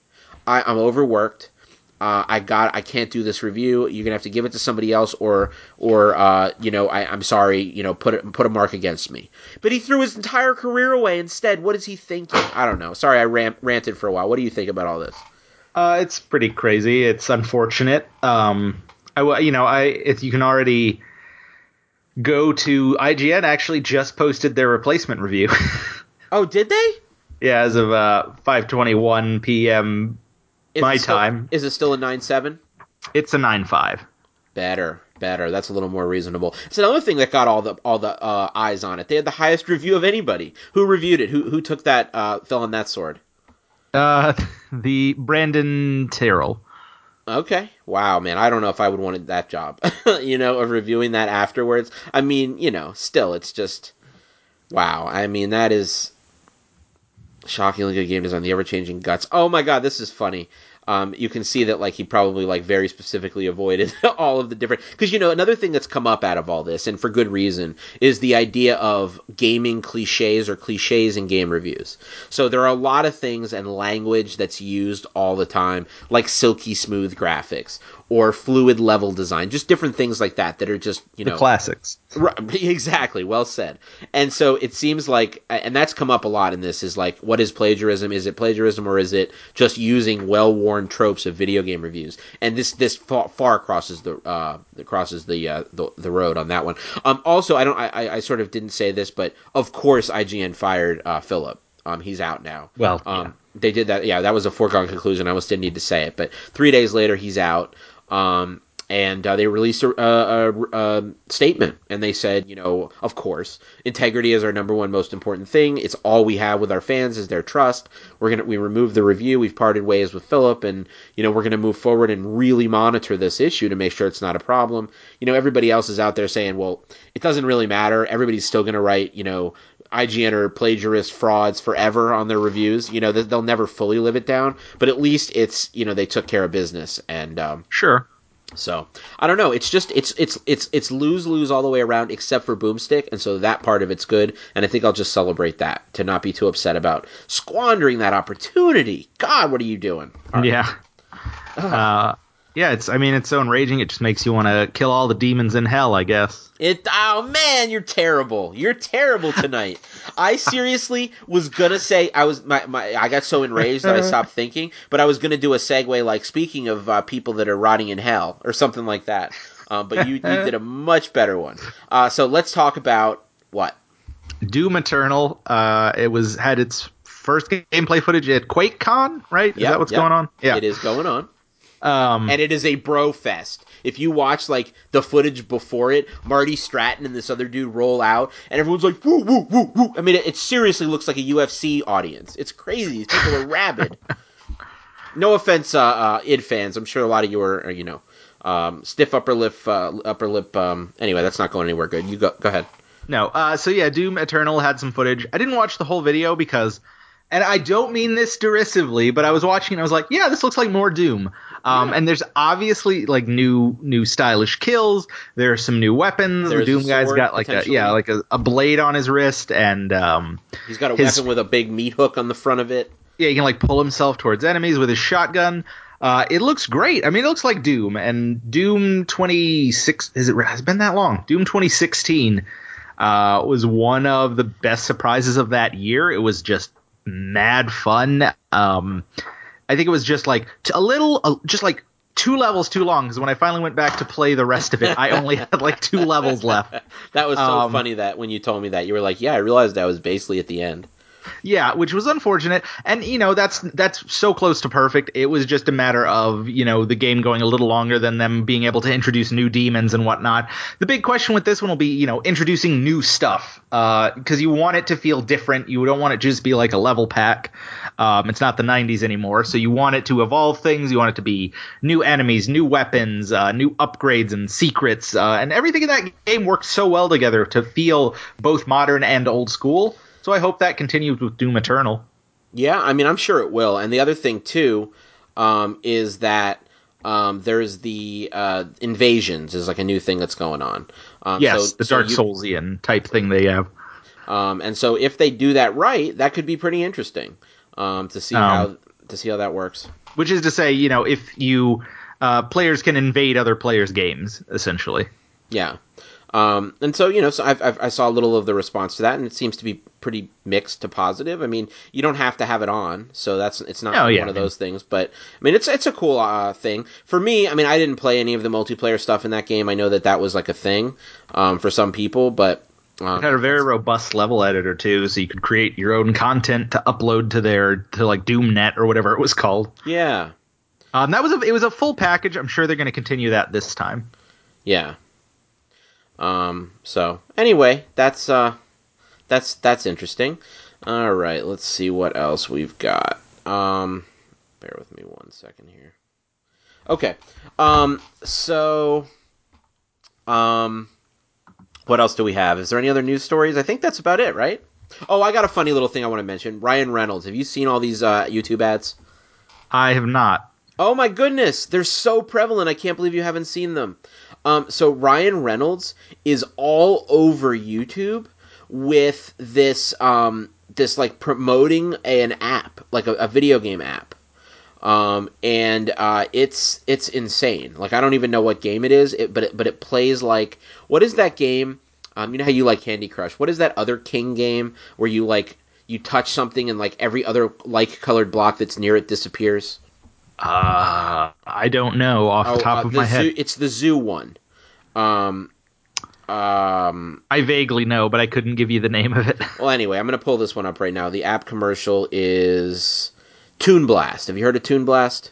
I, I'm overworked. Uh, I got I can't do this review. You're gonna have to give it to somebody else, or or uh, you know I, I'm sorry, you know put it, put a mark against me. But he threw his entire career away instead. What is he thinking? I don't know. Sorry, I rant, ranted for a while. What do you think about all this? Uh, it's pretty crazy. It's unfortunate. Um, I you know I if you can already go to IGN actually just posted their replacement review. <laughs> Oh, did they? yeah, as of uh 5:21 p.m. Is My still- time. Is it still a nine seven? It's a nine five. Better, better. That's a little more reasonable. It's another thing that got all the all the uh, eyes on it. They had the highest review of anybody. Who reviewed it? Who who took that? Uh, fell on that sword. Uh, <laughs> the Brandon Terrell. Okay. Wow, man. I don't know if I would wanted that job. <laughs> you know, of reviewing that afterwards. I mean, you know, still, it's just wow. I mean, that is shockingly good game design. The ever changing guts. Oh my god, this is funny. Um, you can see that like he probably like very specifically avoided <laughs> all of the different because you know another thing that's come up out of all this and for good reason is the idea of gaming cliches or cliches in game reviews. So there are a lot of things and language that's used all the time, like silky smooth graphics or fluid level design, just different things like that that are just you The know classics. Right, <laughs> exactly. Well said. And so it seems like, and that's come up a lot in this, is like, what is plagiarism? Is it plagiarism or is it just using well-worn tropes of video game reviews? And this this far, far crosses the uh, crosses the, uh, the the road on that one. Um, also, I don't, I, I- sort of didn't say this, but of course, IGN fired uh, Filip. Um, he's out now. Well, Um, They did that. Yeah, that was a foregone conclusion. I almost didn't need to say it. But three days later, he's out. Um, and uh, they released a, a, a, statement, and they said, you know, of course, integrity is our number one most important thing. It's all we have with our fans is their trust. We're gonna we removed the review. We've parted ways with Filip, and you know we're gonna move forward and really monitor this issue to make sure it's not a problem. You know, everybody else is out there saying, well, it doesn't really matter. Everybody's still gonna write, you know, IGN are plagiarist frauds forever on their reviews. You know, they- they'll never fully live it down, but at least it's you know they took care of business, and um, Sure. so I don't know. It's just it's it's it's it's lose lose all the way around, except for Boomstick, and so that part of it's good. And I think I'll just celebrate that to not be too upset about squandering that opportunity. God, what are you doing? Right. Yeah. Uh, yeah, it's. I mean, it's so enraging. It just makes you want to kill all the demons in hell. I guess. It. Oh man, you're terrible. You're terrible tonight. I <laughs> seriously was gonna say I was my, my I got so enraged that I <laughs> stopped thinking, but I was gonna do a segue like speaking of uh, people that are rotting in hell or something like that. Um, but you you did a <laughs> much better one. Uh, so let's talk about what Doom Eternal. Uh, it was had its first gameplay footage at QuakeCon, right? Is that what's yep. going on? Yeah. it is going on. Um, and it is a bro fest. If you watch like the footage before it, Marty Stratton and this other dude roll out, and everyone's like woo woo woo woo. I mean, it, it seriously looks like a UFC audience. It's crazy. These people are rabid. <laughs> No offense, uh, uh, id fans. I'm sure a lot of you are, are, you know, um, stiff upper lip, uh, upper lip. Um, anyway, that's not going anywhere good. You go, go ahead. No. Uh, so yeah, Doom Eternal had some footage. I didn't watch the whole video because, and I don't mean this derisively, but I was watching and I was like, yeah, this looks like more Doom. Um, and there's obviously like new, new stylish kills. There are some new weapons. There's the Doom guy's got like a yeah, like a, a blade on his wrist, and um, He's got a His- weapon with a big meat hook on the front of it. yeah, he can like pull himself towards enemies with his shotgun. Uh, it looks great. I mean, it looks like Doom and Doom 26. Is it has it been that long? Doom 2016 uh, was one of the best surprises of that year. It was just mad fun. Um, I think it was just like t- a little, uh, just like two levels too long. Because when I finally went back to play the rest of it, I only <laughs> had like two levels left. That was so Um, funny that when you told me that you were like, "Yeah, I realized I was basically at the end." Yeah, which was unfortunate, and you know that's that's so close to perfect. It was just a matter of you know the game going a little longer than them being able to introduce new demons and whatnot. The big question with this one will be you know introducing new stuff because uh, you want it to feel different. You don't want it to just be like a level pack. Um, it's not the 90s anymore, so you want it to evolve things. You want it to be new enemies, new weapons, uh, new upgrades and secrets, uh, and everything in that game works so well together to feel both modern and old school. So I hope that continues with Doom Eternal. Yeah, I mean, I'm sure it will. And the other thing too um, is that um, there's the uh, invasions is like a new thing that's going on. Um, yes, so, the Dark so Soulsian type thing they have. Um, and so if they do that right, that could be pretty interesting um, to see um, how to see how that works. Which is to say, you know, if you uh, players can invade other players' games, essentially. Yeah. Um, and so you know, so I've, I've, i saw a little of the response to that, and it seems to be pretty mixed to positive. I mean, you don't have to have it on, so that's it's not oh, yeah. one of those things. But I mean, it's it's a cool uh, thing for me. I mean, I didn't play any of the multiplayer stuff in that game. I know that that was like a thing um, for some people, but um, it had a very robust level editor too, so you could create your own content to upload to their to like DoomNet or whatever it was called. Yeah, um, that was a, it was a full package. I'm sure they're going to continue that this time. Yeah, um, so anyway, that's uh, that's that's interesting. All right, let's see what else we've got. Um, bear with me one second here. Okay. Um, so, um, what else do we have? Is there any other news stories? I think that's about it, right? Oh, I got a funny little thing I want to mention. Ryan Reynolds. Have you seen all these uh, YouTube ads? I have not. Oh my goodness, they're so prevalent. I can't believe you haven't seen them. Um, so Ryan Reynolds is all over YouTube with this um, this like promoting an app, like a, a video game app. Um, and uh, it's it's insane. Like I don't even know what game it is, it, but it, but it plays like what is that game? Um, you know how you like Candy Crush. What is that other King game where you like you touch something and like every other like colored block that's near it disappears? Uh, I don't know off oh, the top uh, of the my zoo, head. It's the zoo one. Um, um, I vaguely know, but I couldn't give you the name of it. <laughs> well, anyway, I'm going to pull this one up right now. The app commercial is Toon Blast. Have you heard of Toon Blast?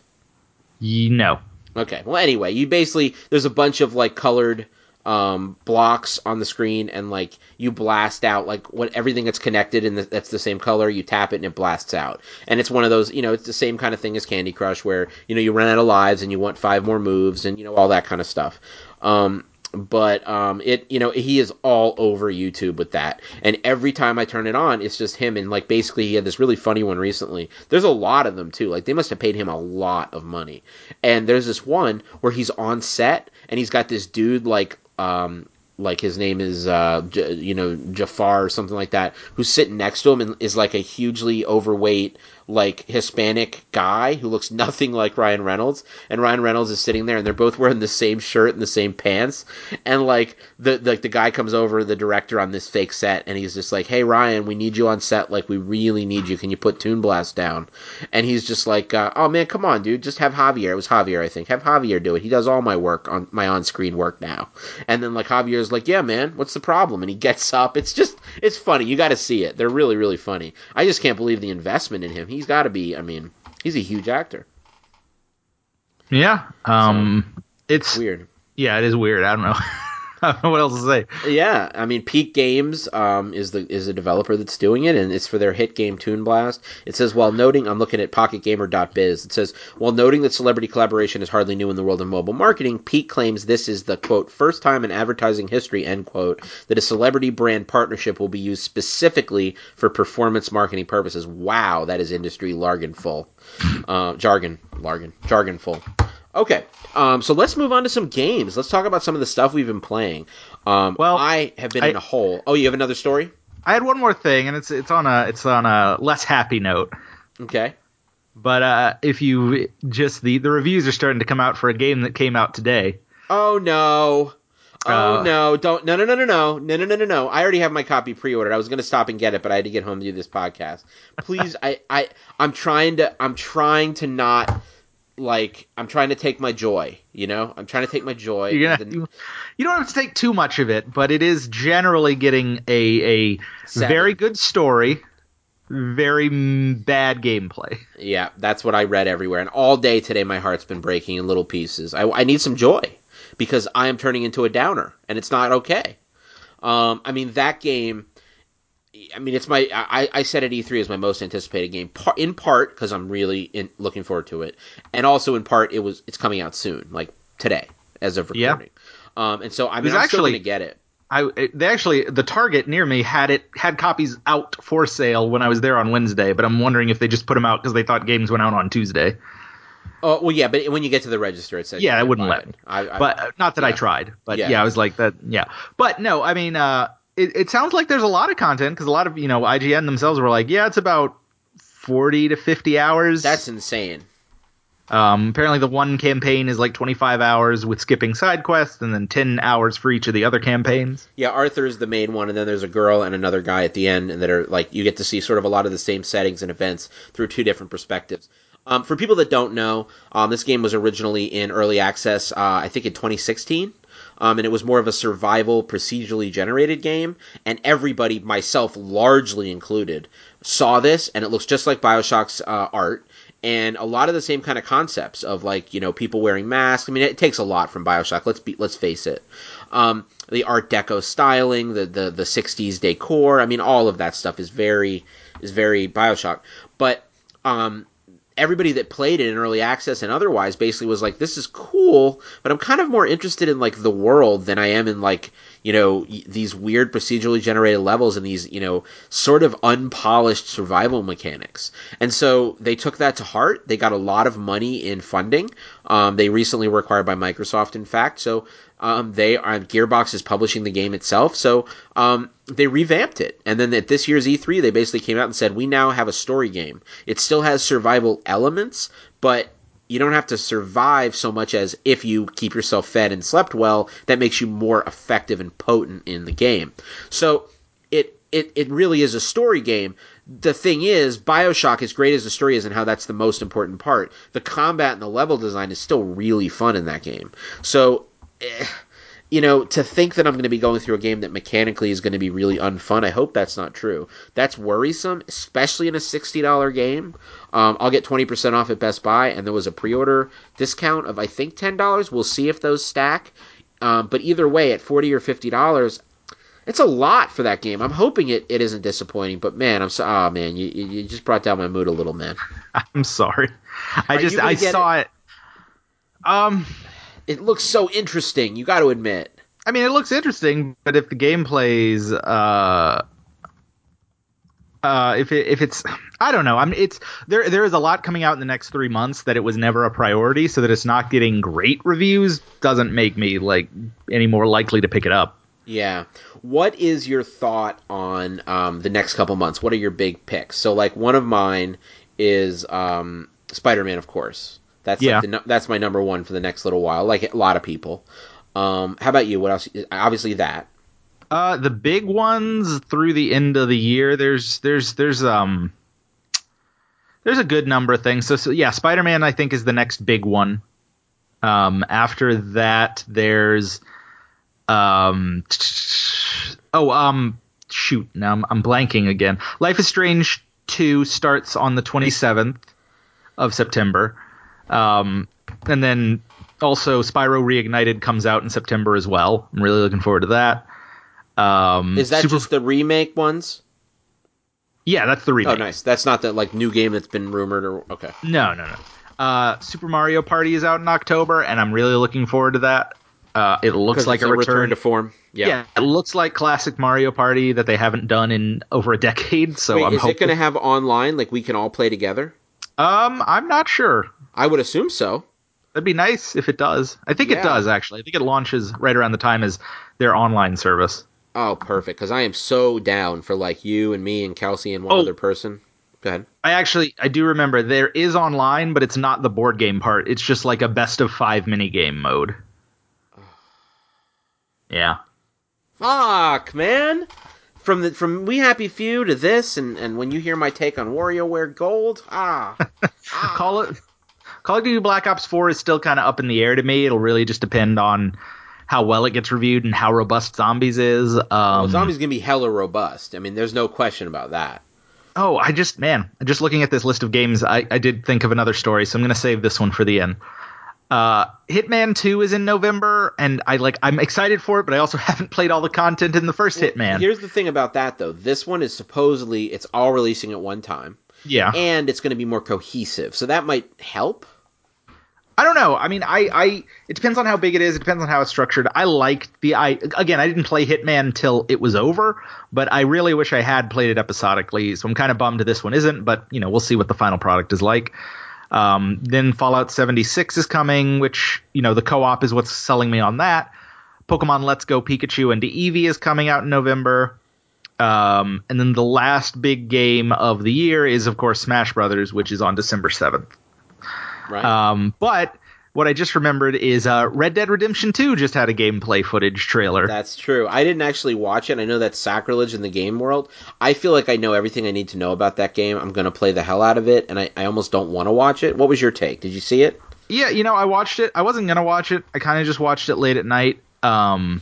No. Okay. Well, anyway, you basically there's a bunch of like colored um, blocks on the screen, and like you blast out like what everything that's connected and that's the same color. You tap it and it blasts out, and it's one of those. You know, it's the same kind of thing as Candy Crush, where you know you run out of lives and you want five more moves, and you know all that kind of stuff. Um, but um, it you know he is all over YouTube with that, and every time I turn it on, it's just him. And like basically, he had this really funny one recently. There's a lot of them too. Like they must have paid him a lot of money. And there's this one where he's on set and he's got this dude like um, like his name is uh, J- you know Jafar or something like that, who's sitting next to him and is like a hugely overweight like Hispanic guy who looks nothing like Ryan Reynolds, and Ryan Reynolds is sitting there, and they're both wearing the same shirt and the same pants, and like the the, the guy comes over, the director on this fake set, and he's just like, "Hey Ryan, we need you on set, like we really need you. Can you put Toon Blast down?" And he's just like, uh, "Oh man, come on, dude, just have Javier." It was Javier, I think. Have Javier do it. He does all my work on my on-screen work now. And then like Javier's like, "Yeah, man, what's the problem?" And he gets up. It's just it's funny. You got to see it. They're really really funny. I just can't believe the investment in him. He's got to be. I mean, he's a huge actor. Yeah. Um, so, it's weird. Yeah, it is weird. I don't know. <laughs> <laughs> Know what else to say. Yeah, I mean, Peak Games um, is the is a developer that's doing it, and it's for their hit game Toon Blast. It says while noting, I'm looking at PocketGamer.biz. It says while noting that celebrity collaboration is hardly new in the world of mobile marketing, Peak claims this is the quote first time in advertising history end quote that a celebrity brand partnership will be used specifically for performance marketing purposes. Wow, that is industry jargon full, uh, jargon, jargon, jargon full. Okay, um, so let's move on to some games. Let's talk about some of the stuff we've been playing. Um, well, I have been I, in a hole. Oh, you have another story? I had one more thing, and it's it's on a it's on a less happy note. Okay. But uh, if you just the the reviews are starting to come out for a game that came out today. Oh no. Oh uh, no! Don't no no no no no no no no no no! I already have my copy pre-ordered. I was gonna stop and get it, but I had to get home to do this podcast. Please, <laughs> I I I'm trying to I'm trying to not like I'm trying to take my joy, you know? I'm trying to take my joy. Gonna, you, you, don't have to take too much of it, but it is generally getting a a very good story very bad gameplay. Yeah, that's what I read everywhere. And all day today, my heart's been breaking in little pieces. I, I need some joy because I am turning into a downer, and it's not okay. Um, I mean, that game. I mean, it's my. I, I said at E3 is my most anticipated game, in part because I'm really in, looking forward to it, and also in part it was it's coming out soon, like today as of recording. Yeah. Um, and so I mean, I'm actually, still going to get it. I they actually the Target near me had it had copies out for sale when I was there on Wednesday, but I'm wondering if they just put them out because they thought games went out on Tuesday. Oh well, yeah, but when you get to the register, it says yeah, I wouldn't let me. I, I, but uh, not that yeah. I tried, but yeah. yeah. I was like that. Yeah, but no, I mean, uh, it, it sounds like there's a lot of content because a lot of you know IGN themselves were like, yeah, it's about forty to fifty hours. That's insane. Um, apparently, the one campaign is like 25 hours with skipping side quests, and then 10 hours for each of the other campaigns. Yeah, Arthur is the main one, and then there's a girl and another guy at the end, and that are like you get to see sort of a lot of the same settings and events through two different perspectives. Um, for people that don't know, um, this game was originally in early access, uh, I think in 2016. Um, and it was more of a survival procedurally generated game. And everybody, myself largely included, saw this, and it looks just like Bioshock's uh, art and a lot of the same kind of concepts of like you know people wearing masks. I mean, it takes a lot from Bioshock. Let's be let's face it. Um, the Art Deco styling, the, the the '60s decor. I mean, all of that stuff is very is very Bioshock. But um, everybody that played it in early access and otherwise basically was like, "This is cool," but I'm kind of more interested in like the world than I am in like you know these weird procedurally generated levels and these you know sort of unpolished survival mechanics. And so they took that to heart. They got a lot of money in funding. Um, they recently were acquired by microsoft in fact. So um, they are gearbox is publishing the game itself so um, they revamped it and then at this year's e3 they basically came out and said we now have a story game it still has survival elements but you don't have to survive so much as if you keep yourself fed and slept well, that makes you more effective and potent in the game. So it it, it really is a story game. The thing is, Bioshock, as great as the story is and how that's the most important part, the combat and the level design is still really fun in that game. So eh, you know, to think that I'm going to be going through a game that mechanically is going to be really unfun, I hope that's not true. That's worrisome, especially in a $60 game. Um, I'll get 20% off at Best Buy, and there was a pre order discount of, I think, $10. We'll see if those stack. Um, but either way, at 40 or $50, it's a lot for that game. I'm hoping it, it isn't disappointing, but man, I'm so oh man, you you just brought down my mood a little, man. <laughs> I'm sorry. I Are just I saw it? it. Um, it looks so interesting. You got to admit. I mean, it looks interesting, but if the game plays, uh, uh, if it, if it's, I don't know. I mean, it's there. There is a lot coming out in the next three months that it was never a priority, so that it's not getting great reviews doesn't make me like any more likely to pick it up. Yeah. What is your thought on um, the next couple months? What are your big picks? So, like, one of mine is um, Spider Man, of course. That's yeah. Like the, that's my number one for the next little while. Like a lot of people. Um, how about you? What else? Obviously that. Uh, the big ones through the end of the year. There's there's there's um there's a good number of things. So, so yeah, Spider Man I think is the next big one. Um, after that, there's um oh um shoot now I'm, I'm blanking again. Life is Strange two starts on the 27th of September. Um, and then also Spyro Reignited comes out in September as well. I'm really looking forward to that. Um, Is that Super... just the remake ones? Yeah, that's the remake. Oh, nice. That's not the like new game that's been rumored or okay. No, no, no. Uh, Super Mario Party is out in October, and I'm really looking forward to that. Uh, it looks like a, a return, return, to form. Yeah. yeah. it looks like classic Mario Party that they haven't done in over a <laughs> decade. So Wait, I'm is hoping... it going to have online? Like we can all play together? Um, I'm not sure. I would assume so. That'd be nice if it does. I think yeah. it does actually. I think it launches right around the time as their online service. Oh, perfect. Because I am so down for like you and me and Kelsey and one oh, other person. Go ahead. I actually I do remember there is online, but it's not the board game part. It's just like a best of five mini game mode. <sighs> yeah. Fuck, man from the from We Happy Few to this, and, and when you hear my take on WarioWare Gold, ah, <laughs> ah. call it Call of Duty Black Ops 4 is still kind of up in the air to me. It'll really just depend on how well it gets reviewed and how robust Zombies is. Um, well, Zombies gonna be hella robust. I mean, there's no question about that. oh, I just man, just looking at this list of games, I, I did think of another story, so I'm gonna save this one for the end. Uh, Hitman 2 is in November, and I like I'm excited for it, but I also <laughs> haven't played all the content in the first Hitman. Here's the thing about that though. This one is supposedly it's all releasing at one time. Yeah. And it's going to be more cohesive. So that might help. I don't know. I mean, I, I it depends on how big it is. It depends on how it's structured. I liked the I again. I didn't play Hitman till it was over, but I really wish I had played it episodically. So I'm kind of bummed this one isn't. But you know, we'll see what the final product is like. Um, then Fallout 76 is coming, which you know the co-op is what's selling me on that. Pokemon Let's Go Pikachu and Eevee is coming out in November. Um, and then the last big game of the year is, of course, Smash Brothers, which is on December 7th. Right. Um, but what I just remembered is uh, Red Dead Redemption 2 just had a gameplay footage trailer. That's true. I didn't actually watch it. I know that's sacrilege in the game world. I feel like I know everything I need to know about that game. I'm going to play the hell out of it, and I, I almost don't want to watch it. What was your take? Did you see it? Yeah, you know, I watched it. I wasn't going to watch it. I kind of just watched it late at night. Um,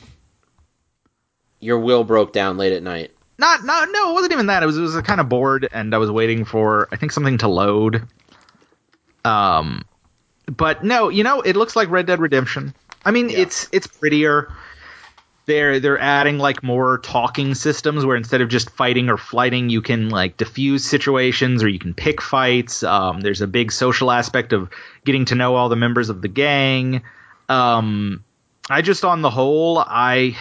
Your will broke down late at night. not, not, no, it wasn't even that. It was, it was kind of bored, and I was waiting for, I think, something to load. Um, but no, you know, it looks like Red Dead Redemption. I mean, Yeah. it's it's prettier. They're they're adding like more talking systems where instead of just fighting or flighting, you can like diffuse situations or you can pick fights. Um, there's a big social aspect of getting to know all the members of the gang. Um, I just on the whole, I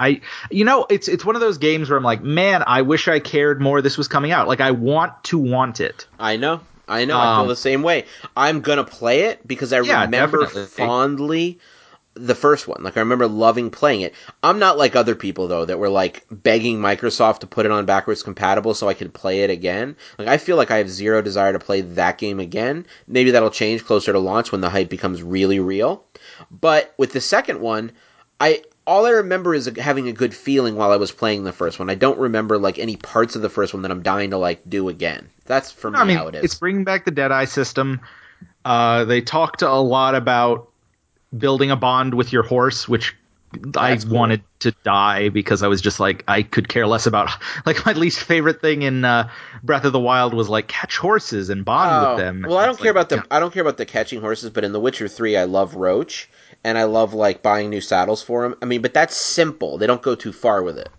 I you know, it's it's one of those games where I'm like, man, I wish I cared more this was coming out. Like I want to want it. I know. I know. I feel Um, the same way. I'm going to play it because I Yeah, remember definitely. fondly the first one. Like I remember loving playing it. I'm not like other people though that were like begging Microsoft to put it on backwards compatible so I could play it again. Like I feel like I have zero desire to play that game again. Maybe that'll change closer to launch when the hype becomes really real. But with the second one, I all I remember is having a good feeling while I was playing the first one. I don't remember like any parts of the first one that I'm dying to like do again. That's for me I mean, how it is. it's bringing back the Deadeye system. Uh, they talked a lot about building a bond with your horse, which That's I cool. wanted to die because I was just like I could care less about. <laughs> Like my least favorite thing in uh, Breath of the Wild was like catch horses and bond Oh, with them. Well, I don't care like, about the I don't care about the catching horses, but in The Witcher Three, I love Roach, and I love like buying new saddles for him. I mean, but that's simple. They don't go too far with it.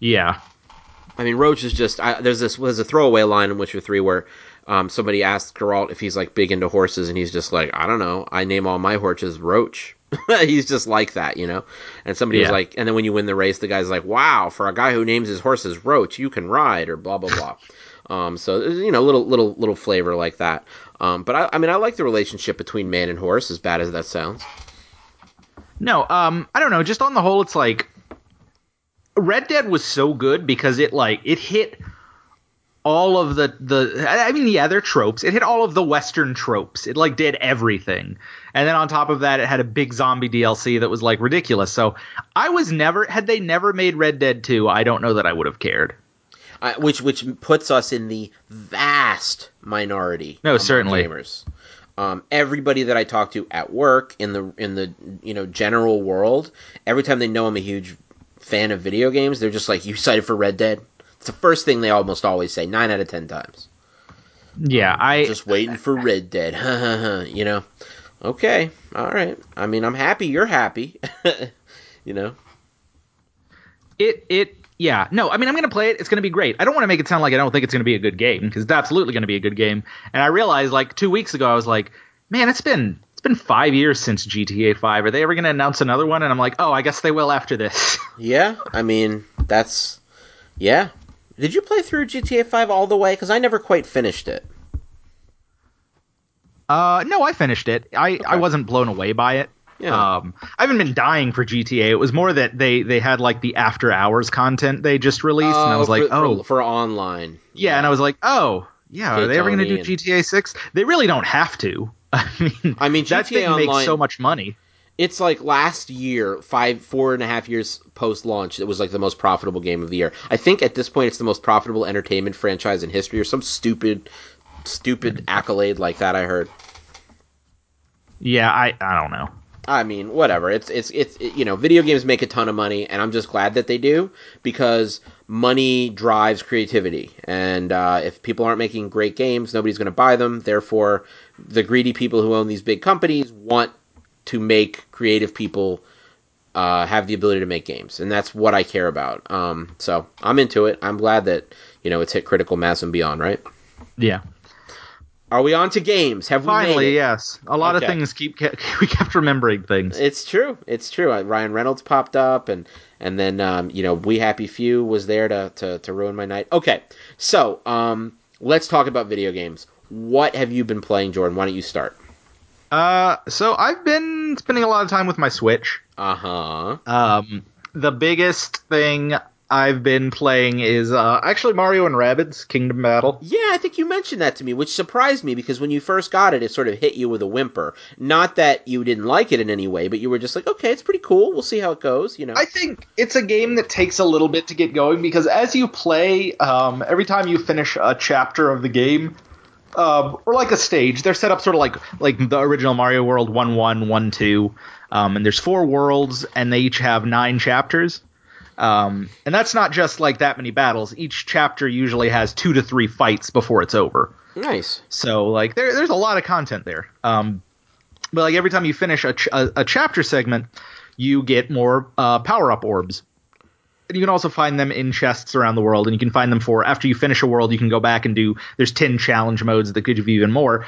Yeah, I mean, Roach is just I, there's this there's a throwaway line in Witcher Three where um, somebody asks Geralt if he's like big into horses, and he's just like, I don't know. I name all my horses Roach. <laughs> he's just like that, you know. And somebody was like, and then when you win the race, the guy's like, Wow, for a guy who names his horses Roach, you can ride, or blah blah blah. <laughs> um, so you know, little little little flavor like that. Um, but I, I mean, I like the relationship between man and horse, as bad as that sounds. No, um, I don't know. Just on the whole, it's like Red Dead was so good because it like it hit all of the the. I mean, yeah, they're tropes. It hit all of the Western tropes. It like did everything, and then on top of that, it had a big zombie DLC that was like ridiculous. So I was never had they never made Red Dead two, I don't know that I would have cared. I, which which puts us in the vast minority. No, certainly. gamers. Um, everybody that I talk to at work in the in the you know general world, every time they know I'm a huge fan of video games, they're just like, "You excited for Red Dead?" It's the first thing they almost always say, nine out of ten times. Yeah, I Just waiting for Red Dead, <laughs> you know. Okay, all right. I mean, I'm happy you're happy, <laughs> you know. it it yeah no i mean i'm gonna play it it's gonna be great. I don't want to make it sound like i don't think it's gonna be a good game because it's absolutely gonna be a good game. And i realized like two weeks ago i was like man it's been it's been five years since gta 5 are they ever gonna announce another one? And i'm like oh i guess they will after this. <laughs> Yeah, I mean that's yeah. Did you play through GTA Five all the way? Because I never quite finished it. uh no i finished it. I i wasn't blown away by it Yeah. um i haven't been dying for gta it was more that they they had like the after hours content they just released and i was like oh for, for online. yeah and i was like oh yeah are they ever gonna do and- gta 6 they really don't have to <laughs> i mean I mean, that GTA thing Online- makes so much money It's like last year, five, four and a half years post launch, it was like the most profitable game of the year. I think at this point, it's the most profitable entertainment franchise in history, or some stupid, stupid accolade like that. I heard. Yeah, I I don't know. I mean, whatever. It's it's it's it, you know, video games make a ton of money, and I'm just glad that they do because money drives creativity, and uh, if people aren't making great games, nobody's going to buy them. Therefore, the greedy people who own these big companies want to make creative people uh, have the ability to make games, and that's what I care about. Um, so I'm into it. I'm glad that you know it's hit critical mass and beyond. Right? Yeah. Are we on to games? Have we Finally, yes. A lot Okay. of things keep <laughs> we kept remembering things. It's true. It's true. Uh, Ryan Reynolds popped up, and and then um, you know We Happy Few was there to, to to ruin my night. Okay, so um, let's talk about video games. What have you been playing, Jordan? Why don't you start? Uh, so I've been spending a lot of time with my Switch. Uh huh. Um, the biggest thing I've been playing is uh, actually Mario and Rabbids Kingdom Battle. Yeah, I think you mentioned that to me, which surprised me because when you first got it, it sort of hit you with a whimper. Not that you didn't like it in any way, but you were just like, okay, it's pretty cool. We'll see how it goes. You know. I think it's a game that takes a little bit to get going because as you play, um, every time you finish a chapter of the game, um, or like a stage, they're set up sort of like like the original Mario World one one one two, um, and there's four worlds and they each have nine chapters. Um, and that's not just like that many battles. Each chapter usually has two to three fights before it's over. nice. So like there, there's a lot of content there. Um, but like every time you finish a, ch- a, a chapter segment, you get more uh, power up orbs. And you can also find them in chests around the world, and you can find them for after you finish a world. You can go back and do. There's ten challenge modes that give you even more.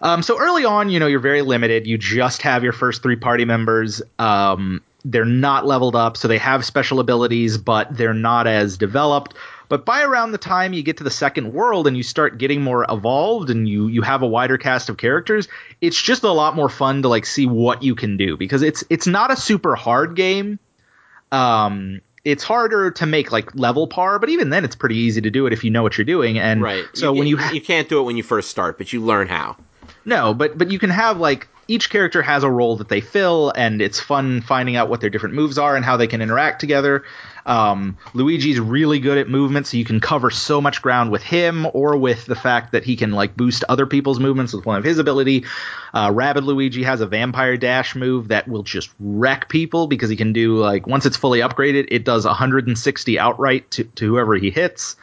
Um, so early on, you know, you're very limited. You just have your first three party members. Um, they're not leveled up, so they have special abilities, but they're not as developed. But by around the time you get to the second world and you start getting more evolved and you you have a wider cast of characters, it's just a lot more fun to like see what you can do because it's it's not a super hard game. Um, it's harder to make like level par, but even then, it's pretty easy to do it if you know what you're doing. And Right. so when you ha- you can't do it when you first start, but you learn how. no, but but you can have like each character has a role that they fill, and it's fun finding out what their different moves are and how they can interact together. Um, Luigi's really good at movement, so you can cover so much ground with him, or with the fact that he can like boost other people's movements with one of his ability. Uh, Rabbid Luigi has a vampire dash move that will just wreck people because he can do like once it's fully upgraded, it does 160 outright to, to whoever he hits,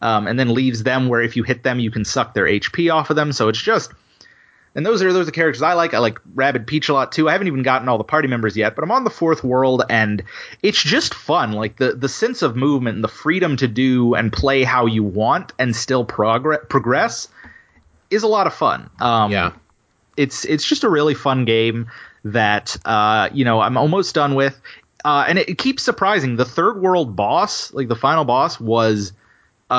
um, and then leaves them where if you hit them, you can suck their HP off of them. So it's just and those are those are the characters I like. I like Rabbid Peach a lot too. I haven't even gotten all the party members yet, but I'm on the fourth world and it's just fun. Like the the sense of movement and the freedom to do and play how you want and still progress progress is a lot of fun. Um, Yeah. it's it's just a really fun game that uh, you know I'm almost done with, uh, and it, it keeps surprising. The third world boss, like the final boss, was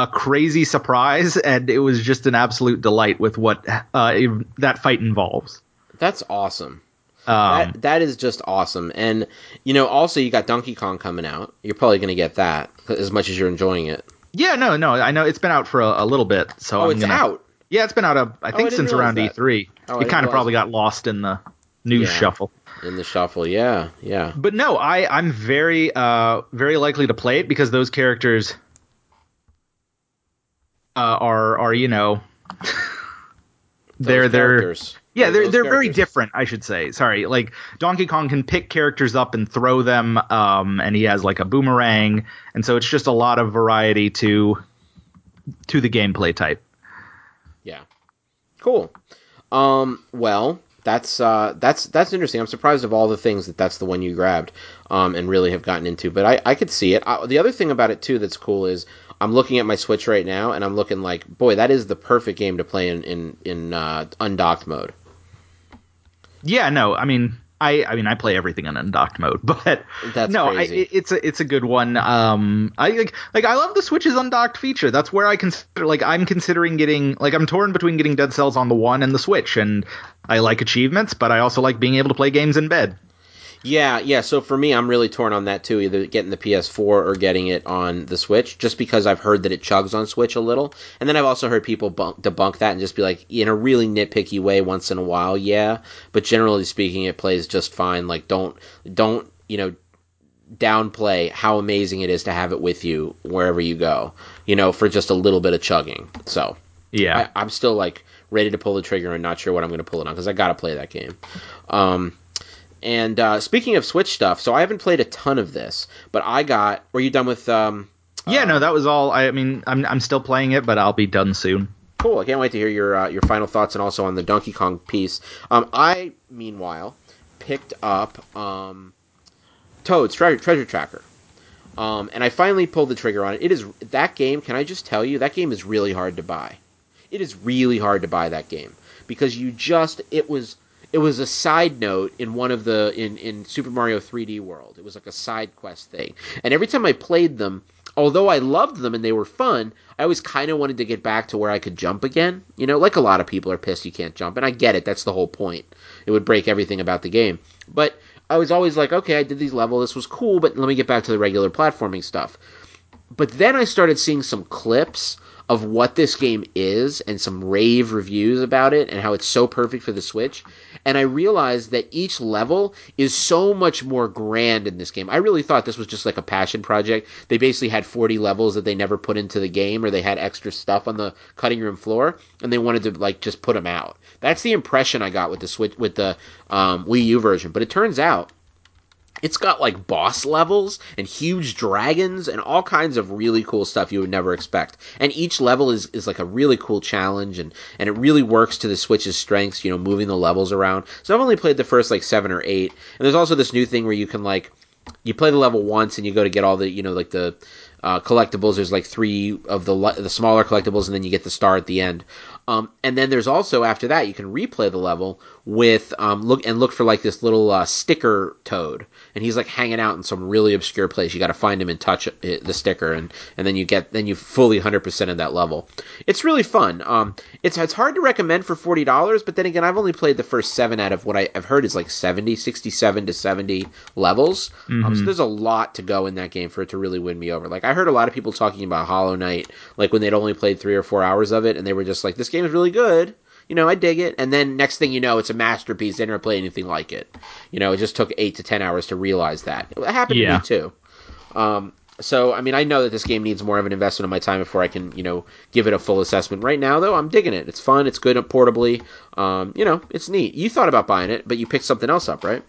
a crazy surprise, and it was just an absolute delight with what uh, that fight involves. That's awesome. Um, that, that is just awesome. And you know, also you got Donkey Kong coming out. You're probably going to get that as much as you're enjoying it. yeah, no, no, I know it's been out for a, a little bit, so Oh, I'm it's gonna, out. Yeah, it's been out. Uh, I think didn't since around that. E3. Oh, it kind of probably got lost in the news Yeah. shuffle. in the shuffle. Yeah, yeah. But no, I I'm very uh very likely to play it because those characters uh, are are you know <laughs> they're they're characters. yeah they're they're very different I should say. Sorry, like Donkey Kong can pick characters up and throw them, um, and he has like a boomerang, and so it's just a lot of variety to to the gameplay type. Yeah. Cool. Um. Well, that's uh. That's that's interesting. I'm surprised of all the things that that's the one you grabbed, um, and really have gotten into. But I I could see it. I, the other thing about it too that's cool is I'm looking at my Switch right now, and I'm looking like, boy, that is the perfect game to play in in in uh, undocked mode. Yeah, no, I mean, I I mean, I play everything in undocked mode, <laughs> but That's no, I, it's a it's a good one. Um, I like like I love the Switch's undocked feature. That's where I consider like I'm considering getting like I'm torn between getting Dead Cells on the one and the Switch, and I like achievements, but I also like being able to play games in bed. Yeah, yeah. So for me, I'm really torn on that too. Either getting the PS4 or getting it on the Switch, just because I've heard that it chugs on Switch a little, and then I've also heard people bunk, debunk that and just be like, in a really nitpicky way, once in a while, yeah. But generally speaking, it plays just fine. Like, don't don't you know downplay how amazing it is to have it with you wherever you go. You know, for just a little bit of chugging. So Yeah, I, I'm still like ready to pull the trigger and not sure what I'm going to pull it on because I got to play that game. Um, and uh, speaking of Switch stuff, so I haven't played a ton of this, but I got. Were you done with um, Yeah, Uh, no, that was all. I mean, I'm I'm still playing it, but I'll be done soon. Cool. I can't wait to hear your uh, your final thoughts and also on the Donkey Kong piece. Um, I meanwhile picked up um, Toad's Treasure, Treasure Tracker. Um, and I finally pulled the trigger on it. It is that game. Can I just tell you that game is really hard to buy. It is really hard to buy that game because you just it was it was a side note in one of the in in Super Mario 3D World. It was like a side quest thing. And every time I played them, although I loved them and they were fun, I always kind of wanted to get back to where I could jump again. You know, like a lot of people are pissed you can't jump, and I get it. That's the whole point. It would break everything about the game. But I was always like, okay, I did these levels. This was cool, but let me get back to the regular platforming stuff. But then I started seeing some clips of what this game is and some rave reviews about it and how it's so perfect for the Switch. And I realized that each level is so much more grand in this game. I really thought this was just like a passion project. They basically had 40 levels that they never put into the game or they had extra stuff on the cutting room floor and they wanted to like just put them out. That's the impression I got with the Switch with the um, Wii U version. But it turns out it's got like boss levels and huge dragons and all kinds of really cool stuff you would never expect. And each level is, is like a really cool challenge and, and it really works to the Switch's strengths, you know, moving the levels around. So I've only played the first like seven or eight. And there's also this new thing where you can like you play the level once and you go to get all the you know like the uh, collectibles. There's like three of the the smaller collectibles, and then you get the star at the end. Um, and then there's also after that you can replay the level with um, look and look for like this little uh, sticker toad, and he's like hanging out in some really obscure place. You got to find him and touch it, the sticker, and and then you get then you fully 100% of that level. It's really fun. Um, it's it's hard to recommend for forty dollars, but then again, I've only played the first seven out of what I, have heard is like 70, 67 to 70 levels. Um, so there's a lot to go in that game for it to really win me over. Like I heard a lot of people talking about Hollow Knight, like when they'd only played three or four hours of it, and they were just like, "This game is really good." You know, I dig it. And then next thing you know, it's a masterpiece. They never play anything like it. You know, it just took eight to ten hours to realize that. It happened Yeah. to me too. Um, so I mean, I know that this game needs more of an investment of my time before I can, you know, give it a full assessment. Right now, though, I'm digging it. It's fun. It's good portably. Um, you know, it's neat. You thought about buying it, but you picked something else up, right?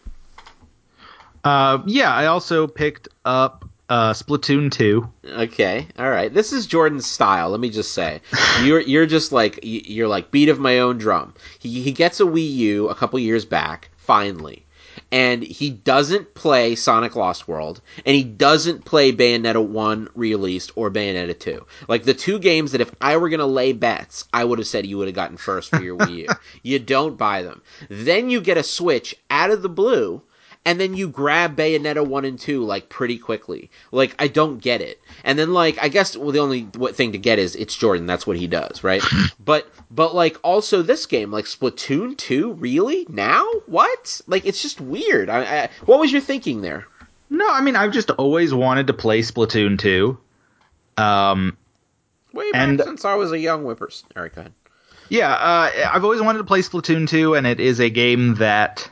Uh, yeah, I also picked up uh, Splatoon 2. Okay, all right. This is Jordan's style. Let me just say, <laughs> you're you're just like you're like beat of my own drum. He he gets a Wii U a couple years back, finally, and he doesn't play Sonic Lost World, and he doesn't play Bayonetta one released or Bayonetta two. Like the two games that if I were gonna lay bets, I would have said you would have gotten first for your Wii U. <laughs> You don't buy them. Then you get a Switch out of the blue and then you grab Bayonetta 1 and 2 like pretty quickly. Like I don't get it. And then like I guess well the only what thing to get is it's Jordan, that's what he does, right? <laughs> but but like also this game like Splatoon 2 really? Now? What? Like it's just weird. I, I, what was your thinking there? No, I mean, I've just always wanted to play Splatoon 2. Um, Way back And- since I was a young whippers. All right, go ahead. yeah, uh, I've always wanted to play Splatoon 2, and it is a game that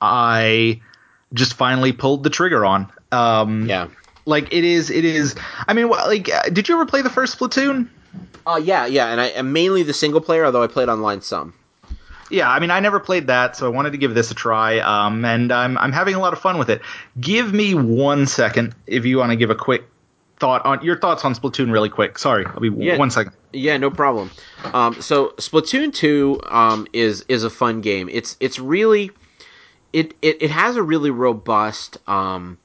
I just finally pulled the trigger on. Um, Yeah. Like, it is, it is, I mean, like, uh, did you ever play the first Splatoon? Uh yeah, yeah, and I am mainly the single player, although I played online some. Yeah, I mean, I never played that, so I wanted to give this a try, um, and I'm I'm having a lot of fun with it. Give me one second if you want to give a quick thought on your thoughts on Splatoon, really quick. Sorry, I'll be Yeah. one second. Yeah, no problem. Um, so Splatoon two um, is is a fun game. It's it's really it it, it has a really robust um,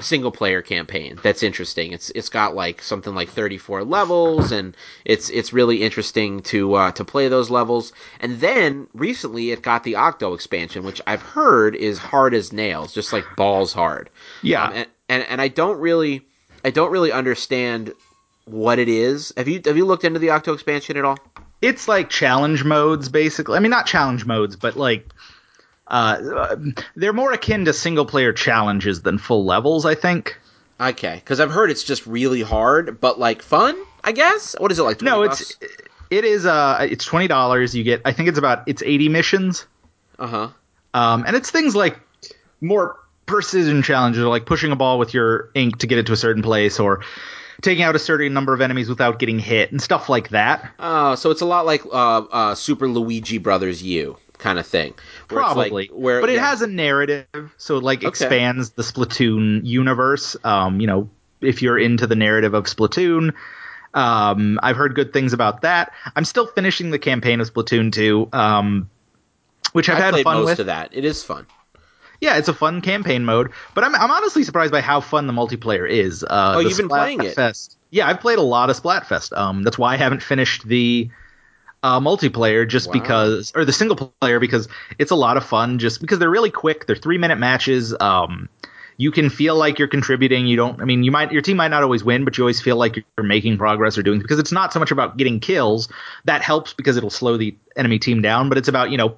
single player campaign that's interesting. It's it's got like something like 34 levels and it's it's really interesting to uh, to play those levels. And then recently it got the Octo expansion, which I've heard is hard as nails, just like balls hard. Yeah. Um, and, and and I don't really I don't really understand what it is. Have you have you looked into the Octo expansion at all? it's like challenge modes basically i mean not challenge modes but like uh, they're more akin to single player challenges than full levels i think Okay, because I've heard it's just really hard, but like fun. I guess. What is it like? 20 no it's it is uh it's $20 you get i think it's about it's 80 missions uh huh. um and it's things like more precision challenges like pushing a ball with your ink to get it to a certain place or taking out a certain number of enemies without getting hit and stuff like that Oh, so it's a lot like uh, uh, Super Luigi Brothers U kind of thing. It's like- Probably, where but it yeah. has a narrative, so it like expands the Splatoon universe. Um, you know, if you're into the narrative of Splatoon. Um, I've heard good things about that. I'm still finishing the campaign of Splatoon 2, um, which I've I had played fun most with. of that. It is fun. Yeah, it's a fun campaign mode, but I'm I'm honestly surprised by how fun the multiplayer is. Uh, Oh, you've been playing it. Yeah, I've played a lot of Splatfest. Um, that's why I haven't finished the uh, multiplayer, just Wow. because, or the single player, because it's a lot of fun. Just because they're really quick, they're three minute matches. Um, you can feel like you're contributing. You don't. I mean, you might your team might not always win, but you always feel like you're making progress or doing because it's not so much about getting kills. That helps because it'll slow the enemy team down, but it's about you know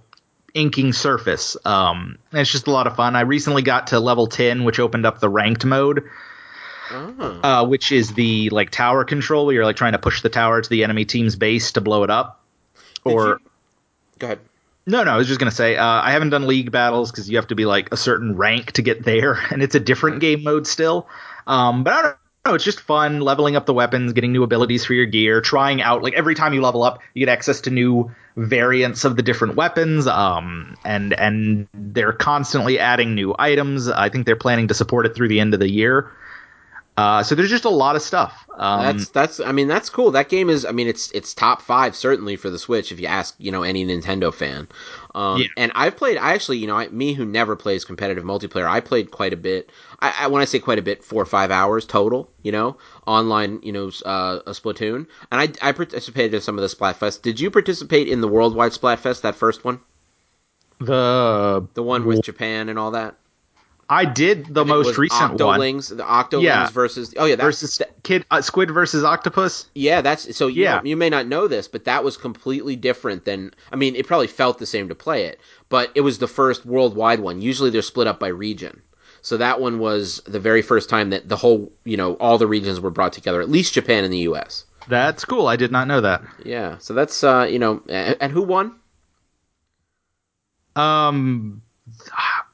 inking surface. Um, and it's just a lot of fun. I recently got to level 10, which opened up the ranked mode, Oh. uh, which is the like tower control where you're like trying to push the tower to the enemy team's base to blow it up. Or you- Go ahead. no, no, I was just gonna say uh, I haven't done league battles because you have to be like a certain rank to get there, <laughs> and it's a different game mode still. Um, but I don't know, it's just fun leveling up the weapons, getting new abilities for your gear, trying out like every time you level up, you get access to new variants of the different weapons. Um, and and they're constantly adding new items. I think they're planning to support it through the end of the year. Uh, so there's just a lot of stuff. Um, That's that's I mean that's cool. That game is I mean it's it's top five certainly for the Switch if you ask you know any Nintendo fan. Um, Yeah. And I've played I actually you know I, me who never plays competitive multiplayer I played quite a bit. I, I when I say quite a bit four or five hours total you know online you know uh, a Splatoon and I I participated in some of the Splatfest. Did you participate in the worldwide Splatfest that first one the the one with Japan and all that? I did the most recent one the Octolings Yeah. versus oh yeah that, versus kid uh, squid versus octopus. Yeah, that's so. You Yeah. know, you may not know this, but that was completely different than. I mean, it probably felt the same to play it, but it was the first worldwide one. Usually, they're split up by region. So that one was the very first time that the whole, you know, all the regions were brought together. At least Japan and the U.S. That's cool. I did not know that. Yeah. So that's uh, you know, and, and who won? Um,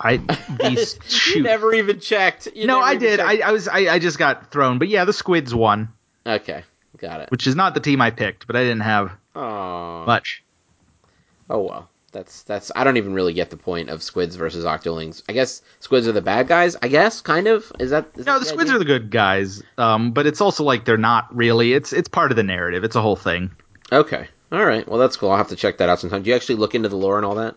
I these <laughs> you never even checked. You no, I did. I, I was. I, I just got thrown. But yeah, the squids won, Okay, got it. which is not the team I picked. But I didn't have Oh, much. oh well. That's that's. I don't even really get the point of squids versus octolings. I guess squids are the bad guys. I guess kind of. Is that? Is No, that the squids idea? are the good guys. Um, but it's also like they're not really. It's it's part of the narrative. It's a whole thing. Okay. All right. Well, that's cool. I'll have to check that out sometime. Do you actually look into the lore and all that?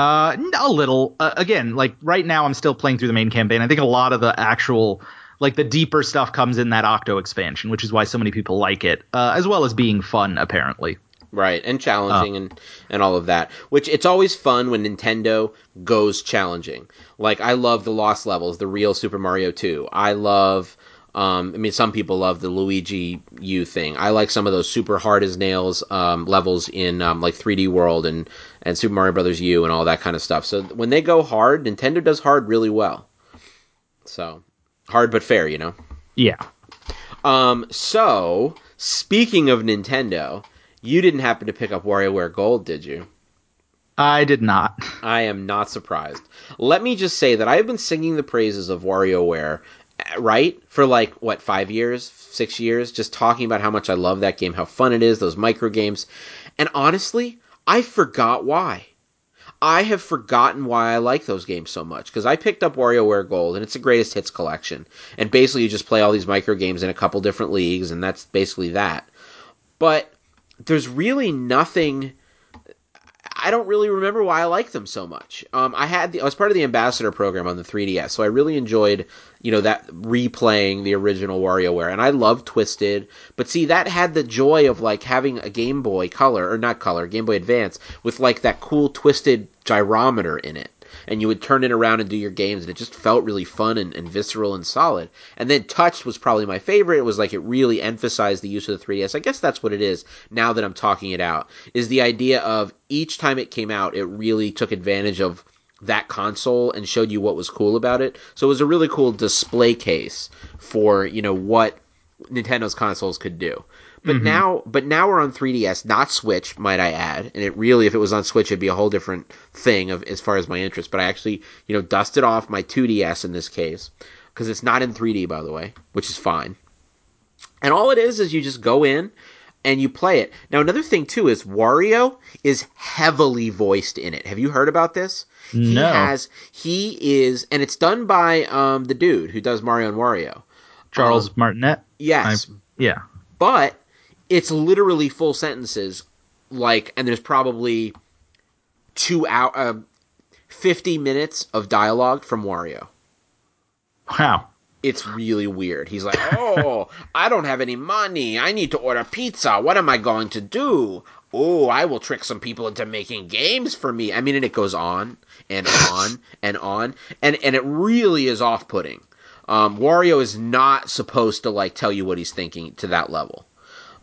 Uh, a little. Uh, again, like right now, I'm still playing through the main campaign. I think a lot of the actual, like the deeper stuff, comes in that Octo expansion, which is why so many people like it, uh, as well as being fun. Apparently, Right, and challenging and and all of that. Which it's always fun when Nintendo goes challenging. Like I love the Lost Levels, the real Super Mario 2. I love um, I mean, some people love the Luigi U thing. I like some of those super hard as nails um, levels in um, like 3D World and and Super Mario Brothers U and all that kind of stuff. So when they go hard, Nintendo does hard really well. So hard but fair, you know. yeah. Um, so speaking of Nintendo, you didn't happen to pick up WarioWare Gold, did you? I did not. I am not surprised. Let me just say that I've been singing the praises of WarioWare, right, for like what five years, six years, just talking about how much I love that game, how fun it is, those micro games, and honestly, I forgot why. I have forgotten why I like those games so much because I picked up WarioWare Gold and it's the greatest hits collection, and basically you just play all these micro games in a couple different leagues, and that's basically that. But there's really nothing. I don't really remember why I like them so much. Um, I had the, I was part of the ambassador program on the 3DS, so I really enjoyed you know that replaying the original WarioWare, and I love Twisted. But see, that had the joy of like having a Game Boy Color or not Color, Game Boy Advance with like that cool twisted gyrometer in it. And you would turn it around and do your games, and it just felt really fun and, and visceral and solid. And then Touch was probably my favorite. It was like it really emphasized the use of the 3DS. I guess that's what it is now that I'm talking it out. Is the idea of each time it came out, it really took advantage of that console and showed you what was cool about it. So it was a really cool display case for, you know, what Nintendo's consoles could do. But now but now we're on 3DS, not Switch, might I add. And it really if it was on Switch it'd be a whole different thing of as far as my interest, but I actually, you know, dusted off my 2DS in this case because it's not in 3D by the way, which is fine. And all it is is you just go in and you play it. Now, another thing too is Wario is heavily voiced in it. Have you heard about this? He No. has. He is, and it's done by um, the dude who does Mario and Wario. Charles Martinet. Yes, Yeah. but it's literally full sentences. Like, and there's probably two out, uh, fifty minutes of dialogue from Wario. Wow. it's really weird. He's like, "Oh, I don't have any money. I need to order pizza. What am I going to do? Oh, I will trick some people into making games for me." I mean, and it goes on and on <laughs> and on, and and it really is off-putting. Um, Wario is not supposed to like tell you what he's thinking to that level.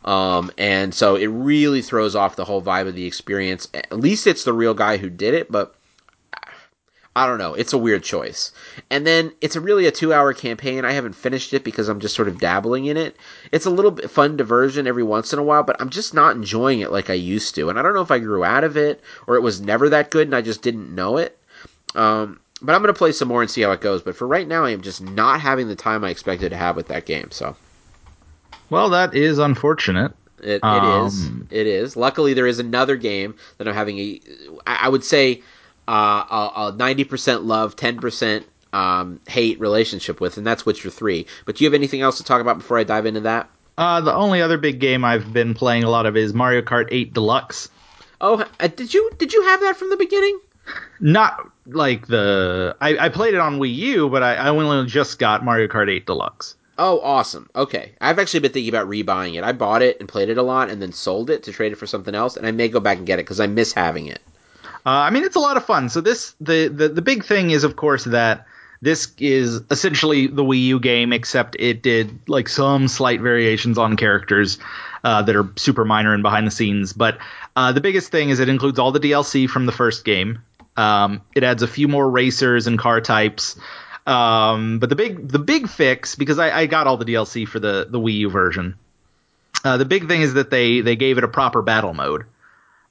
Um, and so it really throws off the whole vibe of the experience. At least it's the real guy who did it, but I don't know. It's a weird choice. And then it's a really a two hour campaign. I haven't finished it because I'm just sort of dabbling in it. It's a little bit fun diversion every once in a while, but I'm just not enjoying it like I used to. And I don't know if I grew out of it or it was never that good and I just didn't know it. Um, but I'm going to play some more and see how it goes. But for right now, I am just not having the time I expected to have with that game. So Well, that is unfortunate. it, it Um, is. It is. Luckily, there is another game that I'm having a. I would say, uh, a ninety percent love, ten percent um, hate relationship with, and that's Witcher Three. But do you have anything else to talk about before I dive into that? Uh, the only other big game I've been playing a lot of is Mario Kart 8 Deluxe. Oh, uh, did you did you have that from the beginning? Not like the I, I played it on Wii U, but I, I only just got Mario Kart 8 Deluxe. Oh, awesome. Okay, I've actually been thinking about rebuying it. I bought it and played it a lot, and then sold it to trade it for something else, and I may go back and get it because I miss having it. Uh, I mean, it's a lot of fun. So this the, the the big thing is, of course, that this is essentially the Wii U game, except it did like some slight variations on characters uh, that are super minor and behind the scenes. But uh, the biggest thing is it includes all the DLC from the first game. Um, it adds a few more racers and car types. Um, but the big the big fix because I, I got all the DLC for the the Wii U version. Uh, the big thing is that they they gave it a proper battle mode.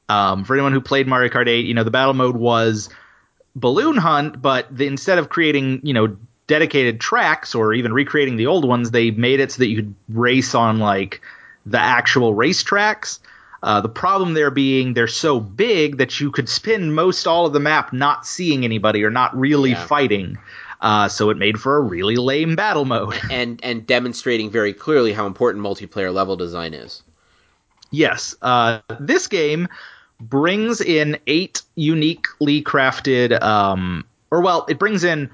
Um, for anyone who played Mario Kart 8, you know the battle mode was balloon hunt, but the, instead of creating you know dedicated tracks or even recreating the old ones, they made it so that you could race on like the actual race tracks. Uh, the problem there being they're so big that you could spend most all of the map not seeing anybody or not really Yeah. fighting. Uh, so it made for a really lame battle mode. <laughs> and and demonstrating very clearly how important multiplayer level design is. Yes, uh, this game brings in eight uniquely crafted, um, or well, it brings in.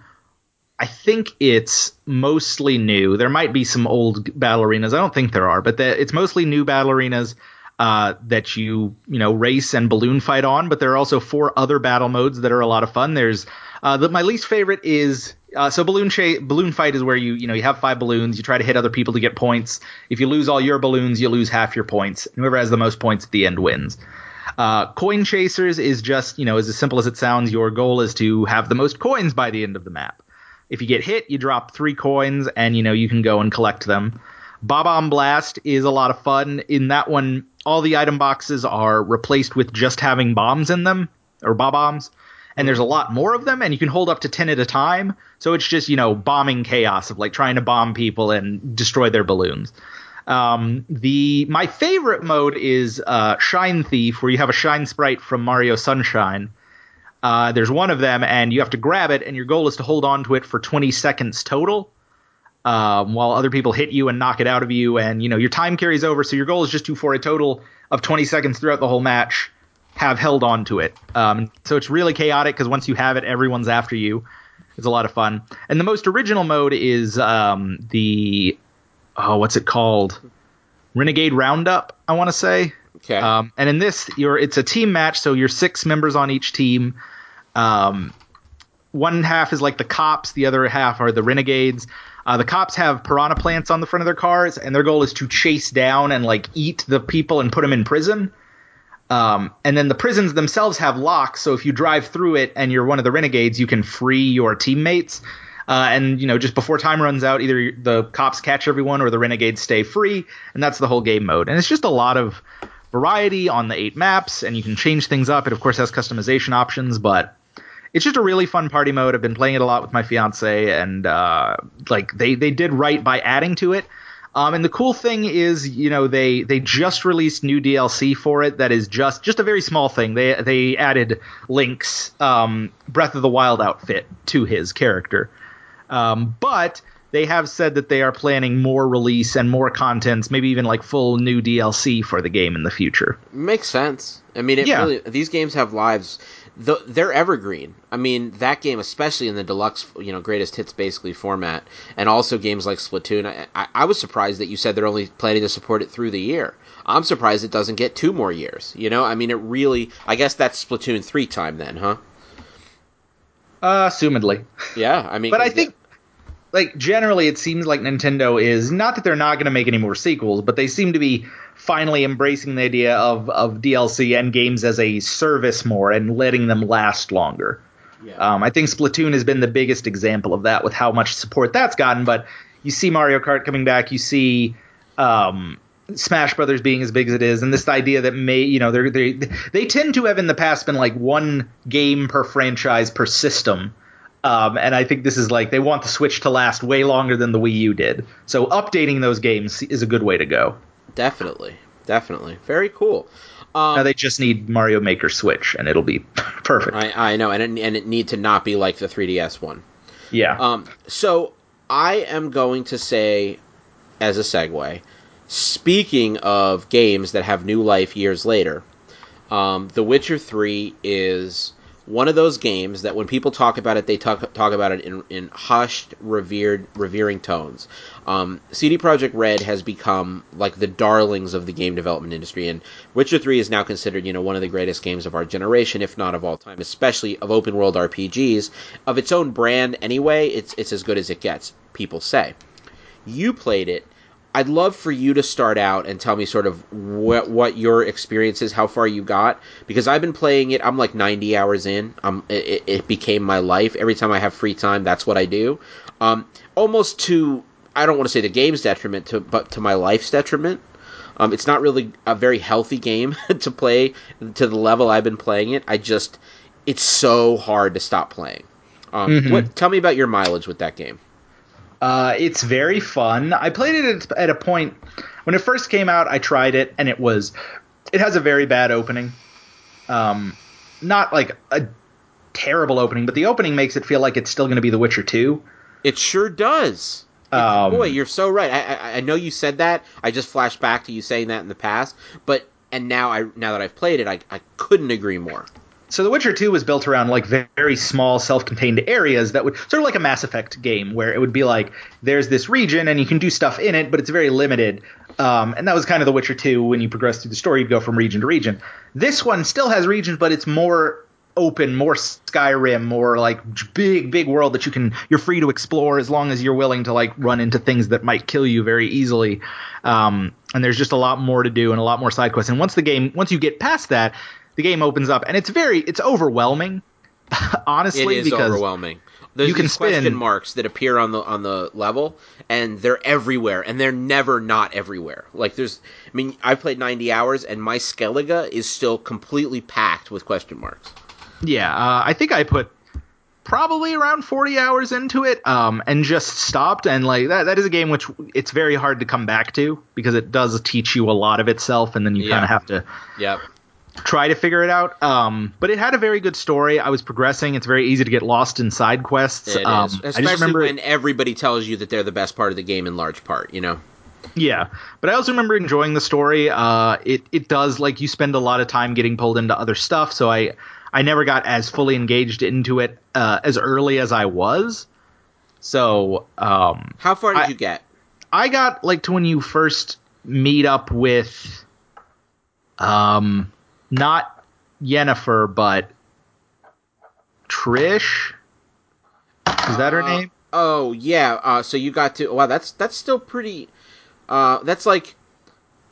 I think it's mostly new. There might be some old battle arenas. I don't think there are, but the, it's mostly new battle arenas uh, that you you know race and balloon fight on. But there are also four other battle modes that are a lot of fun. There's uh, the, my least favorite is uh, so balloon cha- balloon fight is where you you know you have five balloons. You try to hit other people to get points. If you lose all your balloons, you lose half your points. Whoever has the most points at the end wins. Uh, coin chasers is just you know is as simple as it sounds. Your goal is to have the most coins by the end of the map. If you get hit, you drop three coins, and you know you can go and collect them. Bob-omb Blast is a lot of fun. In that one, all the item boxes are replaced with just having bombs in them, or bob-ombs. And there's a lot more of them, and you can hold up to 10 at a time. So it's just, you know, bombing chaos of like trying to bomb people and destroy their balloons. Um, the my favorite mode is uh, Shine Thief, where you have a shine sprite from Mario Sunshine. Uh, there's one of them, and you have to grab it, and your goal is to hold on to it for 20 seconds total um, while other people hit you and knock it out of you. And, you know, your time carries over, so your goal is just to, for a total of 20 seconds throughout the whole match, have held on to it. Um, so it's really chaotic because once you have it, everyone's after you. It's a lot of fun. And the most original mode is um, the, oh, what's it called? Renegade Roundup, I want to say. Okay. Um, and in this, you're it's a team match, so you're six members on each team. Um, one half is like the cops, the other half are the renegades. Uh, the cops have piranha plants on the front of their cars, and their goal is to chase down and like eat the people and put them in prison. Um, and then the prisons themselves have locks, so if you drive through it and you're one of the renegades, you can free your teammates. Uh, and you know, just before time runs out, either the cops catch everyone or the renegades stay free, and that's the whole game mode. And it's just a lot of variety on the eight maps, and you can change things up. It of course has customization options, but it's just a really fun party mode. I've been playing it a lot with my fiance, and uh, like they they did right by adding to it. Um, and the cool thing is, you know, they they just released new DLC for it that is just just a very small thing. They they added Link's um, Breath of the Wild outfit to his character, um, but they have said that they are planning more release and more contents, maybe even like full new DLC for the game in the future. Makes sense. I mean, it Yeah. really these games have lives. The, they're evergreen. I mean, that game, especially in the deluxe, you know, greatest hits basically format, and also games like Splatoon. I, I, I was surprised that you said they're only planning to support it through the year. I'm surprised it doesn't get two more years. You know, I mean, it really. I guess that's Splatoon three time then, huh? Uh, assumedly. Yeah, I mean, <laughs> But I think, like, generally, it seems like Nintendo is not that they're not going to make any more sequels, but they seem to be finally embracing the idea of, of DLC and games as a service more and letting them last longer. Yeah. Um, I think Splatoon has been the biggest example of that with how much support that's gotten. But you see Mario Kart coming back, you see um, Smash Brothers being as big as it is, and this idea that may you know they they they tend to have in the past been like one game per franchise per system. Um, and I think this is like they want the Switch to last way longer than the Wii U did. So updating those games is a good way to go. Definitely, definitely, very cool. Um, Now they just need Mario Maker Switch, and it'll be <laughs> perfect. I, I know, and it, and it need to not be like the 3DS one. yeah. Um, so I am going to say, as a segue, speaking of games that have new life years later, um, The Witcher Three is one of those games that when people talk about it, they talk talk about it in, in hushed, revered, revering tones. Um, CD Projekt Red has become like the darlings of the game development industry, and Witcher Three is now considered, you know, one of the greatest games of our generation, if not of all time, especially of open world RPGs of its own brand. Anyway, it's it's as good as it gets. People say. You played it. I'd love for you to start out and tell me sort of what what your experience is, how far you got, because I've been playing it. I'm like 90 hours in. Um, it, it became my life. Every time I have free time, that's what I do. Um, almost to I don't want to say the game's detriment, to but to my life's detriment. Um, it's not really a very healthy game <laughs> to play to the level I've been playing it. I just it's so hard to stop playing. Um, Mhm. what? Tell me about your mileage with that game. Uh, it's very fun. I played it at, at a point when it first came out. I tried it, and it was it has a very bad opening. Um, not like a terrible opening, but the opening makes it feel like it's still going to be The Witcher Two. It sure does. Um, boy, you're so right. I, I I know you said that. I just flashed back to you saying that in the past, but and now I now that I've played it, I, I couldn't agree more. So The Witcher 2 was built around like very small self-contained areas that would sort of like a Mass Effect game where it would be like there's this region and you can do stuff in it, but it's very limited. Um, and that was kind of The Witcher 2 when you progress through the story, you'd go from region to region. This one still has regions, but it's more open, more Skyrim, more like big, big world that you can you're free to explore as long as you're willing to like run into things that might kill you very easily. Um, and there's just a lot more to do and a lot more side quests. And once the game, once you get past that, the game opens up and it's very it's overwhelming. <laughs> honestly, It is because overwhelming. There's you can these question spin- marks that appear on the on the level, and they're everywhere, and they're never not everywhere. Like there's, I mean, I've played 90 hours, and my Skellige is still completely packed with question marks. Yeah, uh, I think I put probably around 40 hours into it um, and just stopped. And like that, that is a game which it's very hard to come back to because it does teach you a lot of itself, and then you Yeah. kind of have to Yep. try to figure it out. Um, but it had a very good story. I was progressing. It's very easy to get lost in side quests. Um, I just especially remember when everybody tells you that they're the best part of the game in large part. You know. Yeah, but I also remember enjoying the story. Uh, it it does like you spend a lot of time getting pulled into other stuff, so I I never got as fully engaged into it uh, as early as I was. So um, How far did I- you get? I got like to when you first meet up with, um, not Yennefer, but Trish. Is that her Uh, name? Oh yeah. Uh, so you got to. Wow, that's that's still pretty. Uh, that's like.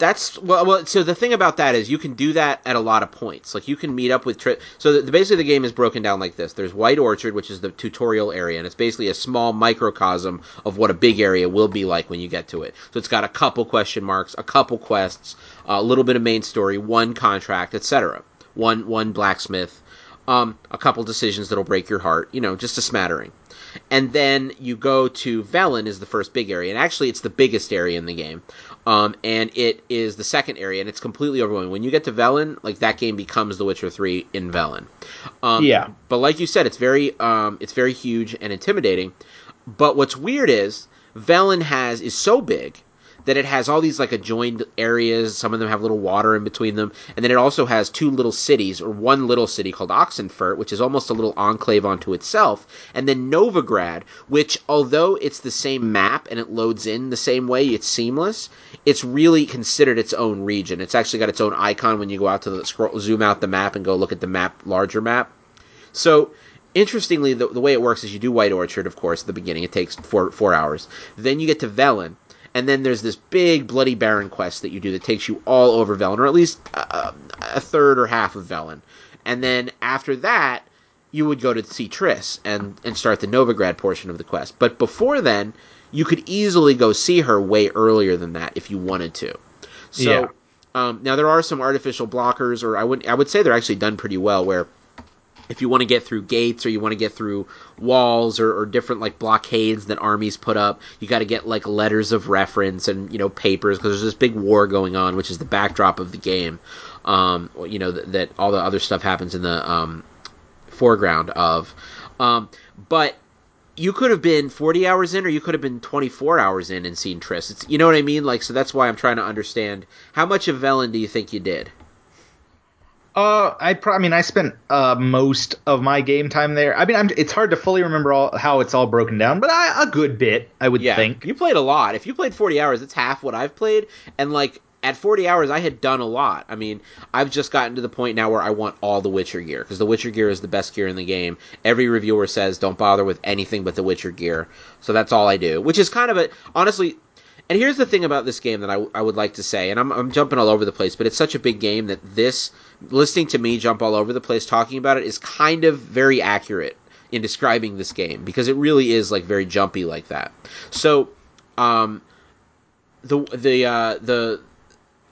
That's well, well. So the thing about that is you can do that at a lot of points. Like you can meet up with. Tri- so the, basically, the game is broken down like this. There's White Orchard, which is the tutorial area, and it's basically a small microcosm of what a big area will be like when you get to it. So it's got a couple question marks, a couple quests, a little bit of main story, one contract, etc. One one blacksmith. Um, a couple decisions that'll break your heart, you know, just a smattering. And then you go to Velen is the first big area, and actually it's the biggest area in the game. Um, and it is the second area, and it's completely overwhelming. When you get to Velen, like that game becomes The Witcher Three in Velen. Um, Yeah. But like you said, it's very um, it's very huge and intimidating. But what's weird is Velen has is so big that it has all these like adjoined areas. Some of them have little water in between them, and then it also has two little cities, or one little city called Oxenfurt, which is almost a little enclave unto itself, and then Novigrad, which although it's the same map and it loads in the same way, it's seamless. It's really considered its own region. It's actually got its own icon when you go out to the scroll, zoom out the map and go look at the map, larger map. So interestingly, the, the way it works is you do White Orchard, of course, at the beginning. It takes four four hours. Then you get to Velen, and then there's this big Bloody Baron quest that you do that takes you all over Velen, or at least uh, a third or half of Velen. And then after that, you would go to see Triss and and start the Novigrad portion of the quest. But before then, you could easily go see her way earlier than that if you wanted to. So. Yeah. Um, now there are some artificial blockers, or I would I would say they're actually done pretty well. Where if you want to get through gates or you want to get through walls or, or different like blockades that armies put up, you got to get like letters of reference and you know papers because there's this big war going on, which is the backdrop of the game. Um, you know that, that all the other stuff happens in the um, foreground of. Um, but you could have been 40 hours in or you could have been 24 hours in and seen Triss. It's, you know what I mean? Like, so that's why I'm trying to understand how much of Velen do you think you did? Uh, I, pro- I mean, I spent uh, most of my game time there. I mean, I'm, it's hard to fully remember all how it's all broken down, but I, a good bit, I would Yeah, think. you played a lot. If you played 40 hours, it's half what I've played. And like at 40 hours, I had done a lot. I mean, I've just gotten to the point now where I want all the Witcher gear because the Witcher gear is the best gear in the game. Every reviewer says don't bother with anything but the Witcher gear, so that's all I do. Which is kind of a honestly. And here's the thing about this game that I, I would like to say, and I'm, I'm jumping all over the place, but it's such a big game that this, listening to me jump all over the place talking about it, is kind of very accurate in describing this game because it really is like very jumpy like that. So, um, the the uh, the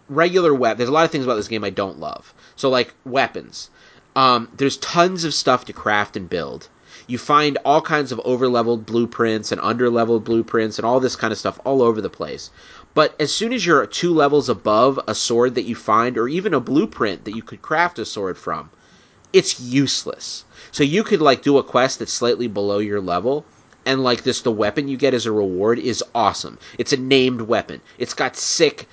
regular weapon. There's a lot of things about this game I don't love. So like weapons, um, there's tons of stuff to craft and build. You find all kinds of overleveled blueprints and underleveled blueprints and all this kind of stuff all over the place. But as soon as you're two levels above a sword that you find, or even a blueprint that you could craft a sword from, it's useless. So you could like do a quest that's slightly below your level, and like this, the weapon you get as a reward is awesome. It's a named weapon. It's got sick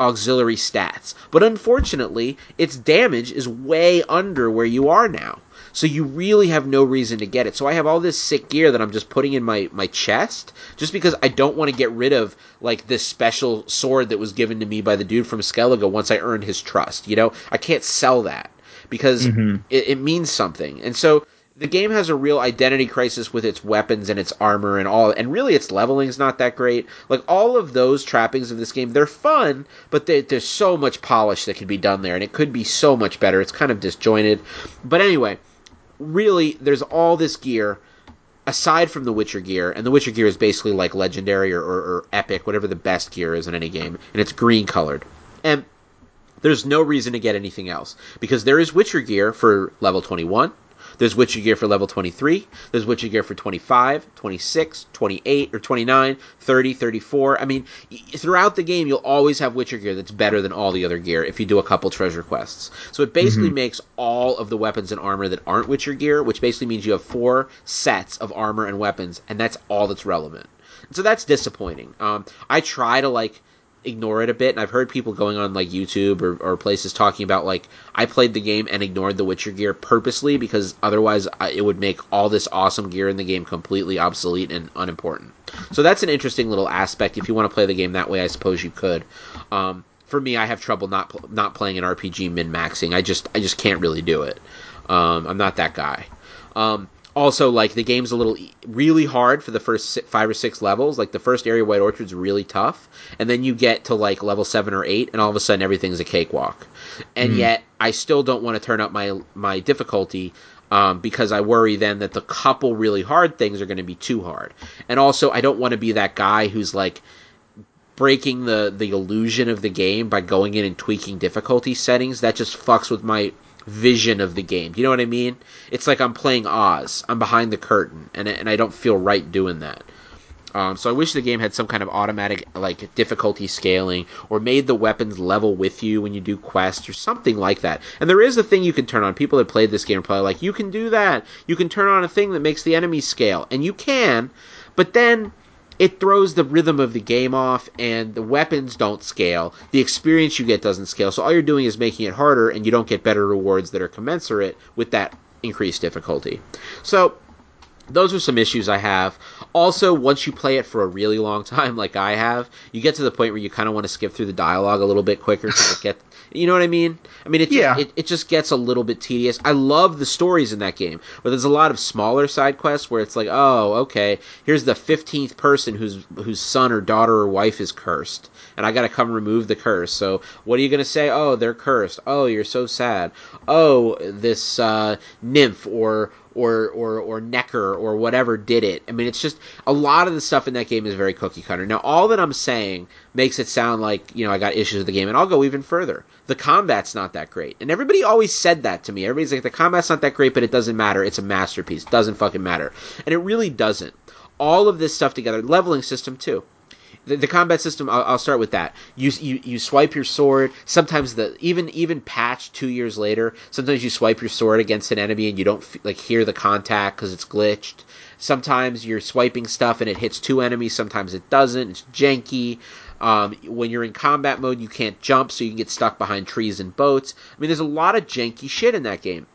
auxiliary stats, but unfortunately, its damage is way under where you are now. So you really have no reason to get it. So I have all this sick gear that I'm just putting in my, my chest just because I don't want to get rid of like this special sword that was given to me by the dude from Skellige once I earned his trust. You know, I can't sell that because mm-hmm. it, it means something. And so the game has a real identity crisis with its weapons and its armor and all and really its leveling is not that great like all of those trappings of this game they're fun but they, there's so much polish that could be done there and it could be so much better it's kind of disjointed but anyway really there's all this gear aside from the Witcher gear, and the Witcher gear is basically like legendary or, or, or epic, whatever the best gear is in any game, and it's green colored. And there's no reason to get anything else because there is Witcher gear for level 21. There's Witcher gear for level 23. There's Witcher gear for 25, 26, 28, or 29, 30, 34. I mean, throughout the game, you'll always have Witcher gear that's better than all the other gear if you do a couple treasure quests. So it basically makes all of the weapons and armor that aren't Witcher gear, which basically means you have four sets of armor and weapons, and that's all that's relevant. And so that's disappointing. Um, I try to like ignore it a bit and i've heard people going on like youtube or, or places talking about like i played the game and ignored the witcher gear purposely because otherwise I, it would make all this awesome gear in the game completely obsolete and unimportant. So that's an interesting little aspect. If you want to play the game that way i suppose you could. Um, for me i have trouble not not playing an rpg min maxing i just i just can't really do it. Um, i'm not that guy. Um, also, like the game's a little really hard for the first si- five or six levels. Like the first area, White Orchard's really tough, and then you get to like level seven or eight, and all of a sudden everything's a cakewalk. And yet, I still don't want to turn up my my difficulty um, because I worry then that the couple really hard things are going to be too hard. And also, I don't want to be that guy who's like breaking the the illusion of the game by going in and tweaking difficulty settings. That just fucks with my vision of the game. Do you know what I mean? It's like I'm playing Oz. I'm behind the curtain, and and I don't feel right doing that. Um, so I wish the game had some kind of automatic like difficulty scaling, or made the weapons level with you when you do quests, or something like that. And there is a thing you can turn on. People that played this game are probably like, you can do that. You can turn on a thing that makes the enemies scale, and you can, but then it throws the rhythm of the game off and the weapons don't scale the experience you get doesn't scale so all you're doing is making it harder and you don't get better rewards that are commensurate with that increased difficulty so those are some issues I have. Also, once you play it for a really long <laughs> time, like I have, you get to the point where you kind of want to skip through the dialogue a little bit quicker to get. You know what I mean? I mean, it just, Yeah. it, it just gets a little bit tedious. I love the stories in that game, but there's a lot of smaller side quests where it's like, oh, okay, here's the fifteenth person whose whose son or daughter or wife is cursed, and I got to come remove the curse. So what are you gonna say? Oh, they're cursed. Oh, you're so sad. Oh, this uh, nymph or or or or Nekker or whatever did it. I mean, it's just a lot of the stuff in that game is very cookie cutter. Now, all that I'm saying makes it sound like you know I got issues with the game, and I'll go even further. The combat's not that great, and everybody always said that to me. Everybody's like, the combat's not that great, but it doesn't matter. It's a masterpiece. Doesn't fucking matter, and it really doesn't. All of this stuff together, leveling system too. The, the combat system. I'll, I'll start with that. You, you you swipe your sword. Sometimes the even even patched two years later. Sometimes you swipe your sword against an enemy and you don't like hear the contact because it's glitched. Sometimes you're swiping stuff and it hits two enemies. Sometimes it doesn't. It's janky. Um, when you're in combat mode, you can't jump, so you can get stuck behind trees and boats. I mean, there's a lot of janky shit in that game.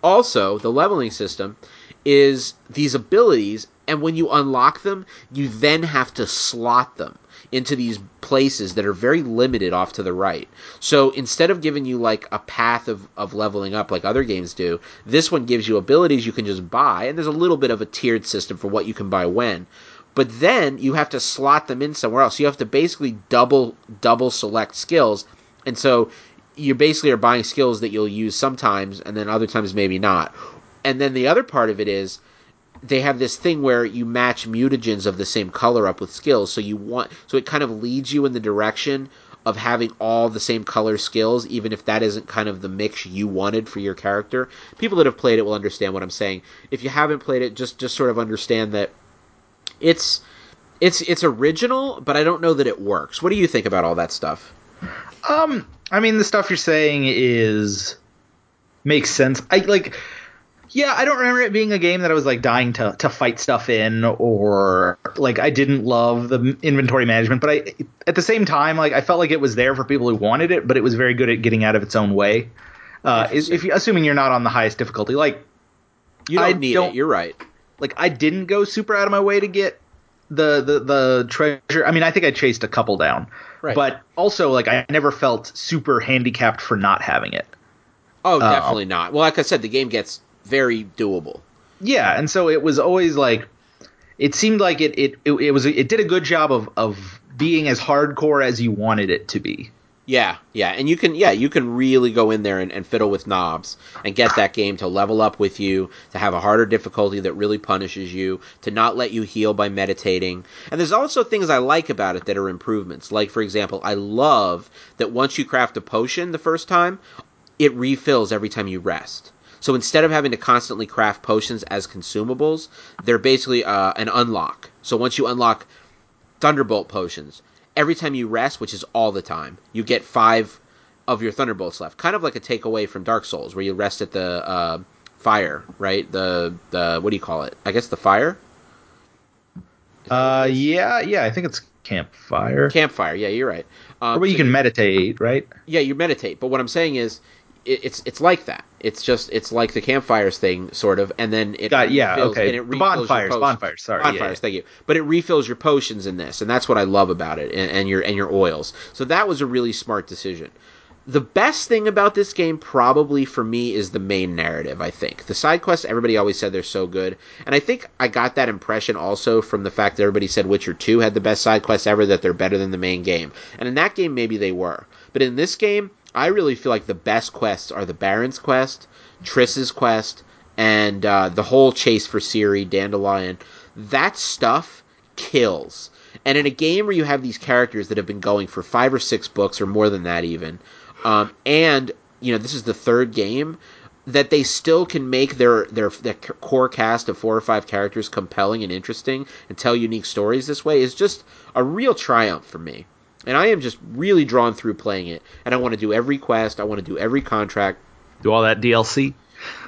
Also, the leveling system is these abilities, and when you unlock them, you then have to slot them into these places that are very limited off to the right. So instead of giving you like a path of, of leveling up like other games do, this one gives you abilities you can just buy, and there's a little bit of a tiered system for what you can buy when. But then you have to slot them in somewhere else. You have to basically double double select skills, and so you basically are buying skills that you'll use sometimes, and then other times maybe not. And then the other part of it is they have this thing where you match mutagens of the same color up with skills. So you want so it kind of leads you in the direction of having all the same color skills, even if that isn't kind of the mix you wanted for your character. People that have played it will understand what I'm saying. If you haven't played it, just just sort of understand that it's it's it's original, but I don't know that it works. What do you think about all that stuff? Um, I mean, the stuff you're saying is makes sense. I like, yeah, I don't remember it being a game that I was like dying to to fight stuff in, or like I didn't love the inventory management. But I, at the same time, like I felt like it was there for people who wanted it, but it was very good at getting out of its own way. Uh, if, if you assuming you're not on the highest difficulty, like You don't I need don't- it. You're right. like I didn't go super out of my way to get the the the treasure. I mean, I think I chased a couple down, Right. but also like I never felt super handicapped for not having it. Oh, definitely not. Well, like I said, the game gets very doable. Yeah, and so it was always like it seemed like it it it, it was it did a good job of of being as hardcore as you wanted it to be. Yeah, yeah, and you can yeah you can really go in there and, and fiddle with knobs and get that game to level up with you, to have a harder difficulty that really punishes you, to not let you heal by meditating. And there's also things I like about it that are improvements. Like for example, I love that once you craft a potion the first time, it refills every time you rest. So instead of having to constantly craft potions as consumables, they're basically uh, an unlock. So once you unlock Thunderbolt potions. Every time you rest, which is all the time, you get five of your Thunderbolts left. Kind of like a takeaway from Dark Souls, where you rest at the uh, fire, right? The the what do you call it? I guess the fire Uh, yeah, yeah, I think it's campfire. campfire. Yeah, you're right. Um, Where you so can meditate, right? yeah, you meditate. But what I'm saying is, it, it's it's like that. It's just it's like the campfires thing, sort of, and then it Got yeah, refills- okay. and it refills your bonfires, potions. bonfires. Sorry, yeah, bonfires. yeah. Thank you. But it refills your potions in this, and that's what I love about it, and, and your and your oils. So that was a really smart decision. The best thing about this game, probably for me, is the main narrative. I think the side quests. Everybody always said they're so good, and I think I got that impression also from the fact that everybody said Witcher Two had the best side quests ever. That they're better than the main game, and in that game maybe they were, but in this game, I really feel like the best quests are the Baron's quest, Triss's quest, and uh, the whole chase for Ciri, Dandelion. That stuff kills. And in a game where you have these characters that have been going for five or six books or more than that even, um, and you know this is the third game that they still can make their, their their core cast of four or five characters compelling and interesting and tell unique stories this way is just a real triumph for me. And I am just really drawn through playing it. And I want to do every quest. I want to do every contract. Do all that DLC.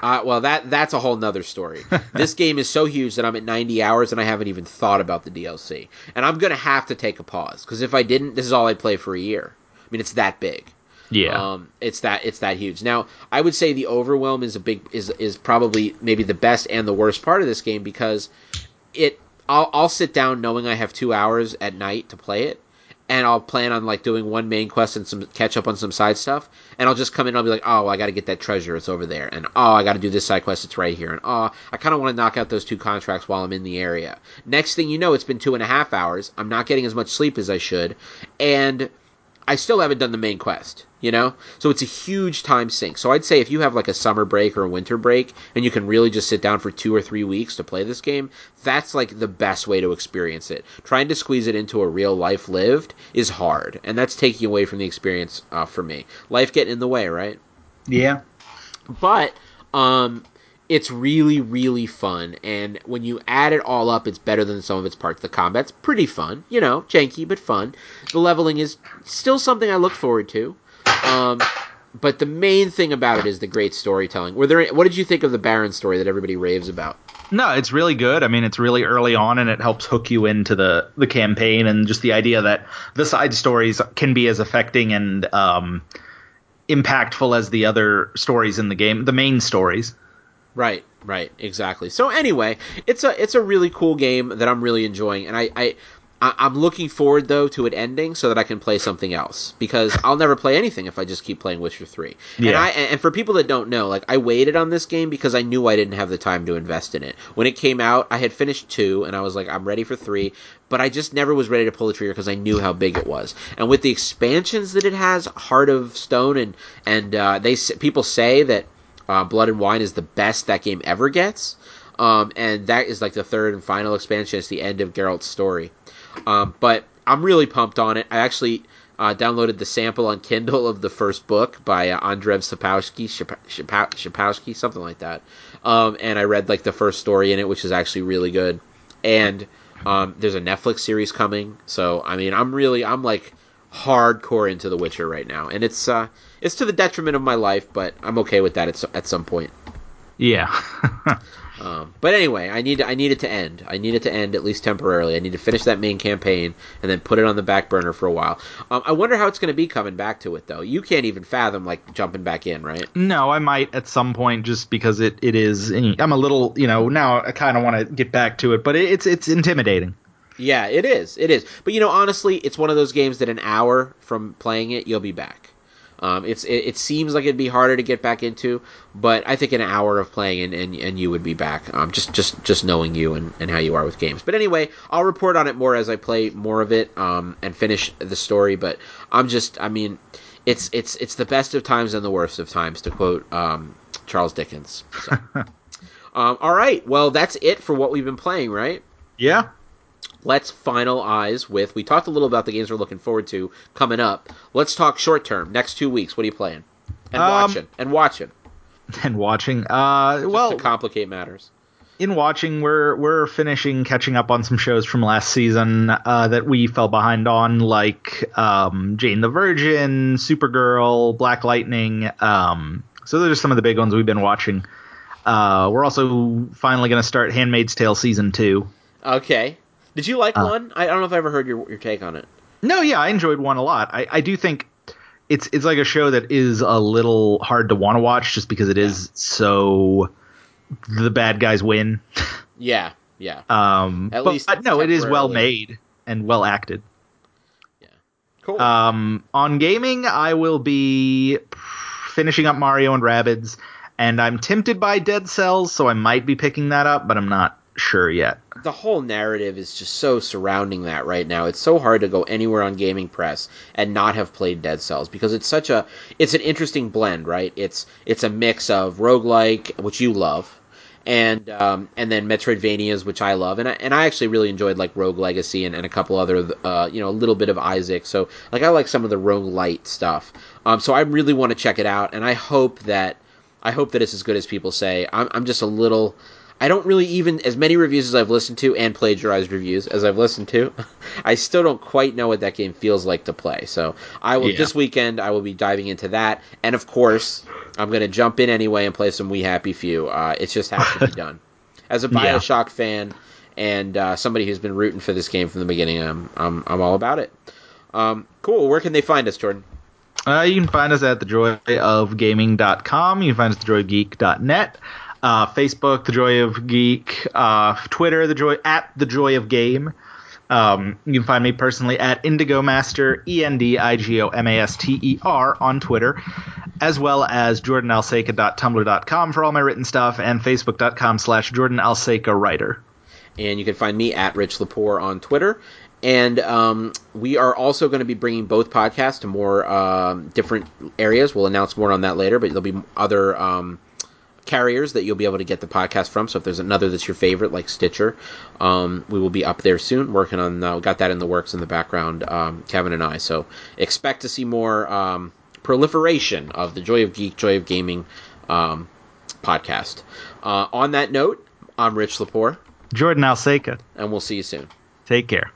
Uh, well, that that's a whole nother story. <laughs> this game is so huge that I'm at 90 hours and I haven't even thought about the DLC. And I'm gonna have to take a pause because if I didn't, this is all I'd play for a year. I mean, it's that big. Yeah. Um, it's that it's that huge. Now, I would say the overwhelm is a big is is probably maybe the best and the worst part of this game because it I'll I'll sit down knowing I have two hours at night to play it, and I'll plan on like doing one main quest and some catch up on some side stuff, and I'll just come in and I'll be like, oh, I got to get that treasure, it's over there, and oh, I got to do this side quest, it's right here, and oh, I kind of want to knock out those two contracts while I'm in the area. Next thing you know, it's been two and a half hours. I'm not getting as much sleep as I should, and I still haven't done the main quest, you know? So it's a huge time sink. So I'd say if you have like a summer break or a winter break and you can really just sit down for two or three weeks to play this game, that's like the best way to experience it. Trying to squeeze it into a real life lived is hard, and that's taking away from the experience uh, for me. Life getting in the way, right? Yeah. But um, it's really really fun. And when you add it all up it's better than some of its parts. The combat's pretty fun you know janky but fun. The leveling is still something i look forward to. Um, but the main thing about it is the great storytelling. Were there what did you think of the baron story that everybody raves about? No it's really good. I mean it's really early on and it helps hook you into the the campaign and just the idea that the side stories can be as affecting and um, impactful as the other stories in the game the main stories Right, right, exactly. So anyway, it's a it's a really cool game that I'm really enjoying, and I, I I'm looking forward though to it ending so that I can play something else because I'll never play anything if I just keep playing Witcher three. Yeah. And I and for people that don't know, like I waited on this game because I knew I didn't have the time to invest in it. When it came out, I had finished two and I was like, I'm ready for three, but I just never was ready to pull the trigger because I knew how big it was. And with the expansions that it has, Heart of Stone and and uh, they people say that uh, Blood and Wine is the best that game ever gets. Um, and that is like the third and final expansion. It's the end of Geralt's story. Um, but I'm really pumped on it. I actually uh, downloaded the sample on Kindle of the first book by uh, Andrzej Sapkowski, Sapkowski, something like that. Um, and I read like the first story in it, which is actually really good. And um, there's a Netflix series coming, so I mean, I'm really, I'm like hardcore into The Witcher right now, and it's uh, it's to the detriment of my life, but I'm okay with that at, at some point. Yeah. <laughs> um, but anyway, I need I need it to end. I need it to end at least temporarily. I need to finish that main campaign and then put it on the back burner for a while. Um, I wonder how it's going to be coming back to it though. You can't even fathom like jumping back in, right? No, I might at some point just because it, it is. I'm a little, you know, now I kind of want to get back to it, but it, it's it's intimidating. Yeah, it is. It is. But you know, honestly, it's one of those games that an hour from playing it, you'll be back. Um, it's it, it, seems like it'd be harder to get back into, but I think an hour of playing and, and, and you would be back. Um, just just just knowing you and, and how you are with games. But anyway, I'll report on it more as I play more of it um, and finish the story. But I'm just I mean, it's it's it's the best of times and the worst of times to quote um, Charles Dickens. So. <laughs> Um, all right, well that's it for what we've been playing, right? Yeah let's finalize with. We talked a little about the games we're looking forward to coming up. Let's talk short term. Next two weeks, what are you playing? And um, watching. And watching. <laughs> And watching. Uh, Just well, to complicate matters. In watching, we're we're finishing catching up on some shows from last season uh, that we fell behind on, like um, Jane the Virgin, Supergirl, Black Lightning. Um, so those are some of the big ones we've been watching. Uh, we're also finally going to start Handmaid's Tale season two. Okay. Did you like uh, one? I, don't know if I ever heard your your take on it. No, yeah, I enjoyed one a lot. I, I do think it's it's like a show that is a little hard to want to watch just because it is yeah. so the bad guys win. <laughs> Yeah, yeah. Um, At but, least but no, it is well made and well acted. Yeah, cool. Um, on gaming, I will be finishing up Mario and Rabbids, and I'm tempted by Dead Cells, so I might be picking that up, but I'm not sure yet. The whole narrative is just so surrounding that right now. It's so hard to go anywhere on gaming press and not have played Dead Cells because it's such a it's an interesting blend, right? It's it's a mix of roguelike, which you love, and um, and then Metroidvanias, which I love, and I, and I actually really enjoyed like Rogue Legacy and, and a couple other, uh, you know, a little bit of Isaac. So like I like some of the roguelite stuff. Um, so I really want to check it out, and I hope that I hope that it's as good as people say. I'm I'm just a little. I don't really even as many reviews as I've listened to and plagiarized reviews as I've listened to. <laughs> I still don't quite know what that game feels like to play. So I will Yeah. this weekend I will be diving into that, and of course I'm going to jump in anyway and play some We Happy Few. Uh, it just has to be <laughs> done. As a Yeah. Bioshock fan and uh, somebody who's been rooting for this game from the beginning, I'm I'm, I'm all about it. Um, cool. Where can they find us, Jordan? Uh, you can find us at thejoyofgaming.com. You can find us at thejoyofgeek.net. Uh, Facebook, The Joy of Geek. Uh, Twitter, The Joy at The Joy of Game. Um, you can find me personally at Indigo Master, E N D I G O M A S T E R on Twitter, as well as jordanalseca.tumblr.com for all my written stuff, and facebook.com slash jordanalseca writer. and you can find me at Rich Lepore on Twitter. And um, we are also going to be bringing both podcasts to more um, different areas. We'll announce more on that later, but there'll be other um, carriers that you'll be able to get the podcast from. So if there's another that's your favorite, like Stitcher, um, we will be up there soon. Working on, uh, got that in the works in the background, um, Kevin and I. So expect to see more um, proliferation of the Joy of Geek, Joy of Gaming um, podcast. Uh, on that note, I'm Rich Lepore, Jordan Alseca, and we'll see you soon. take care.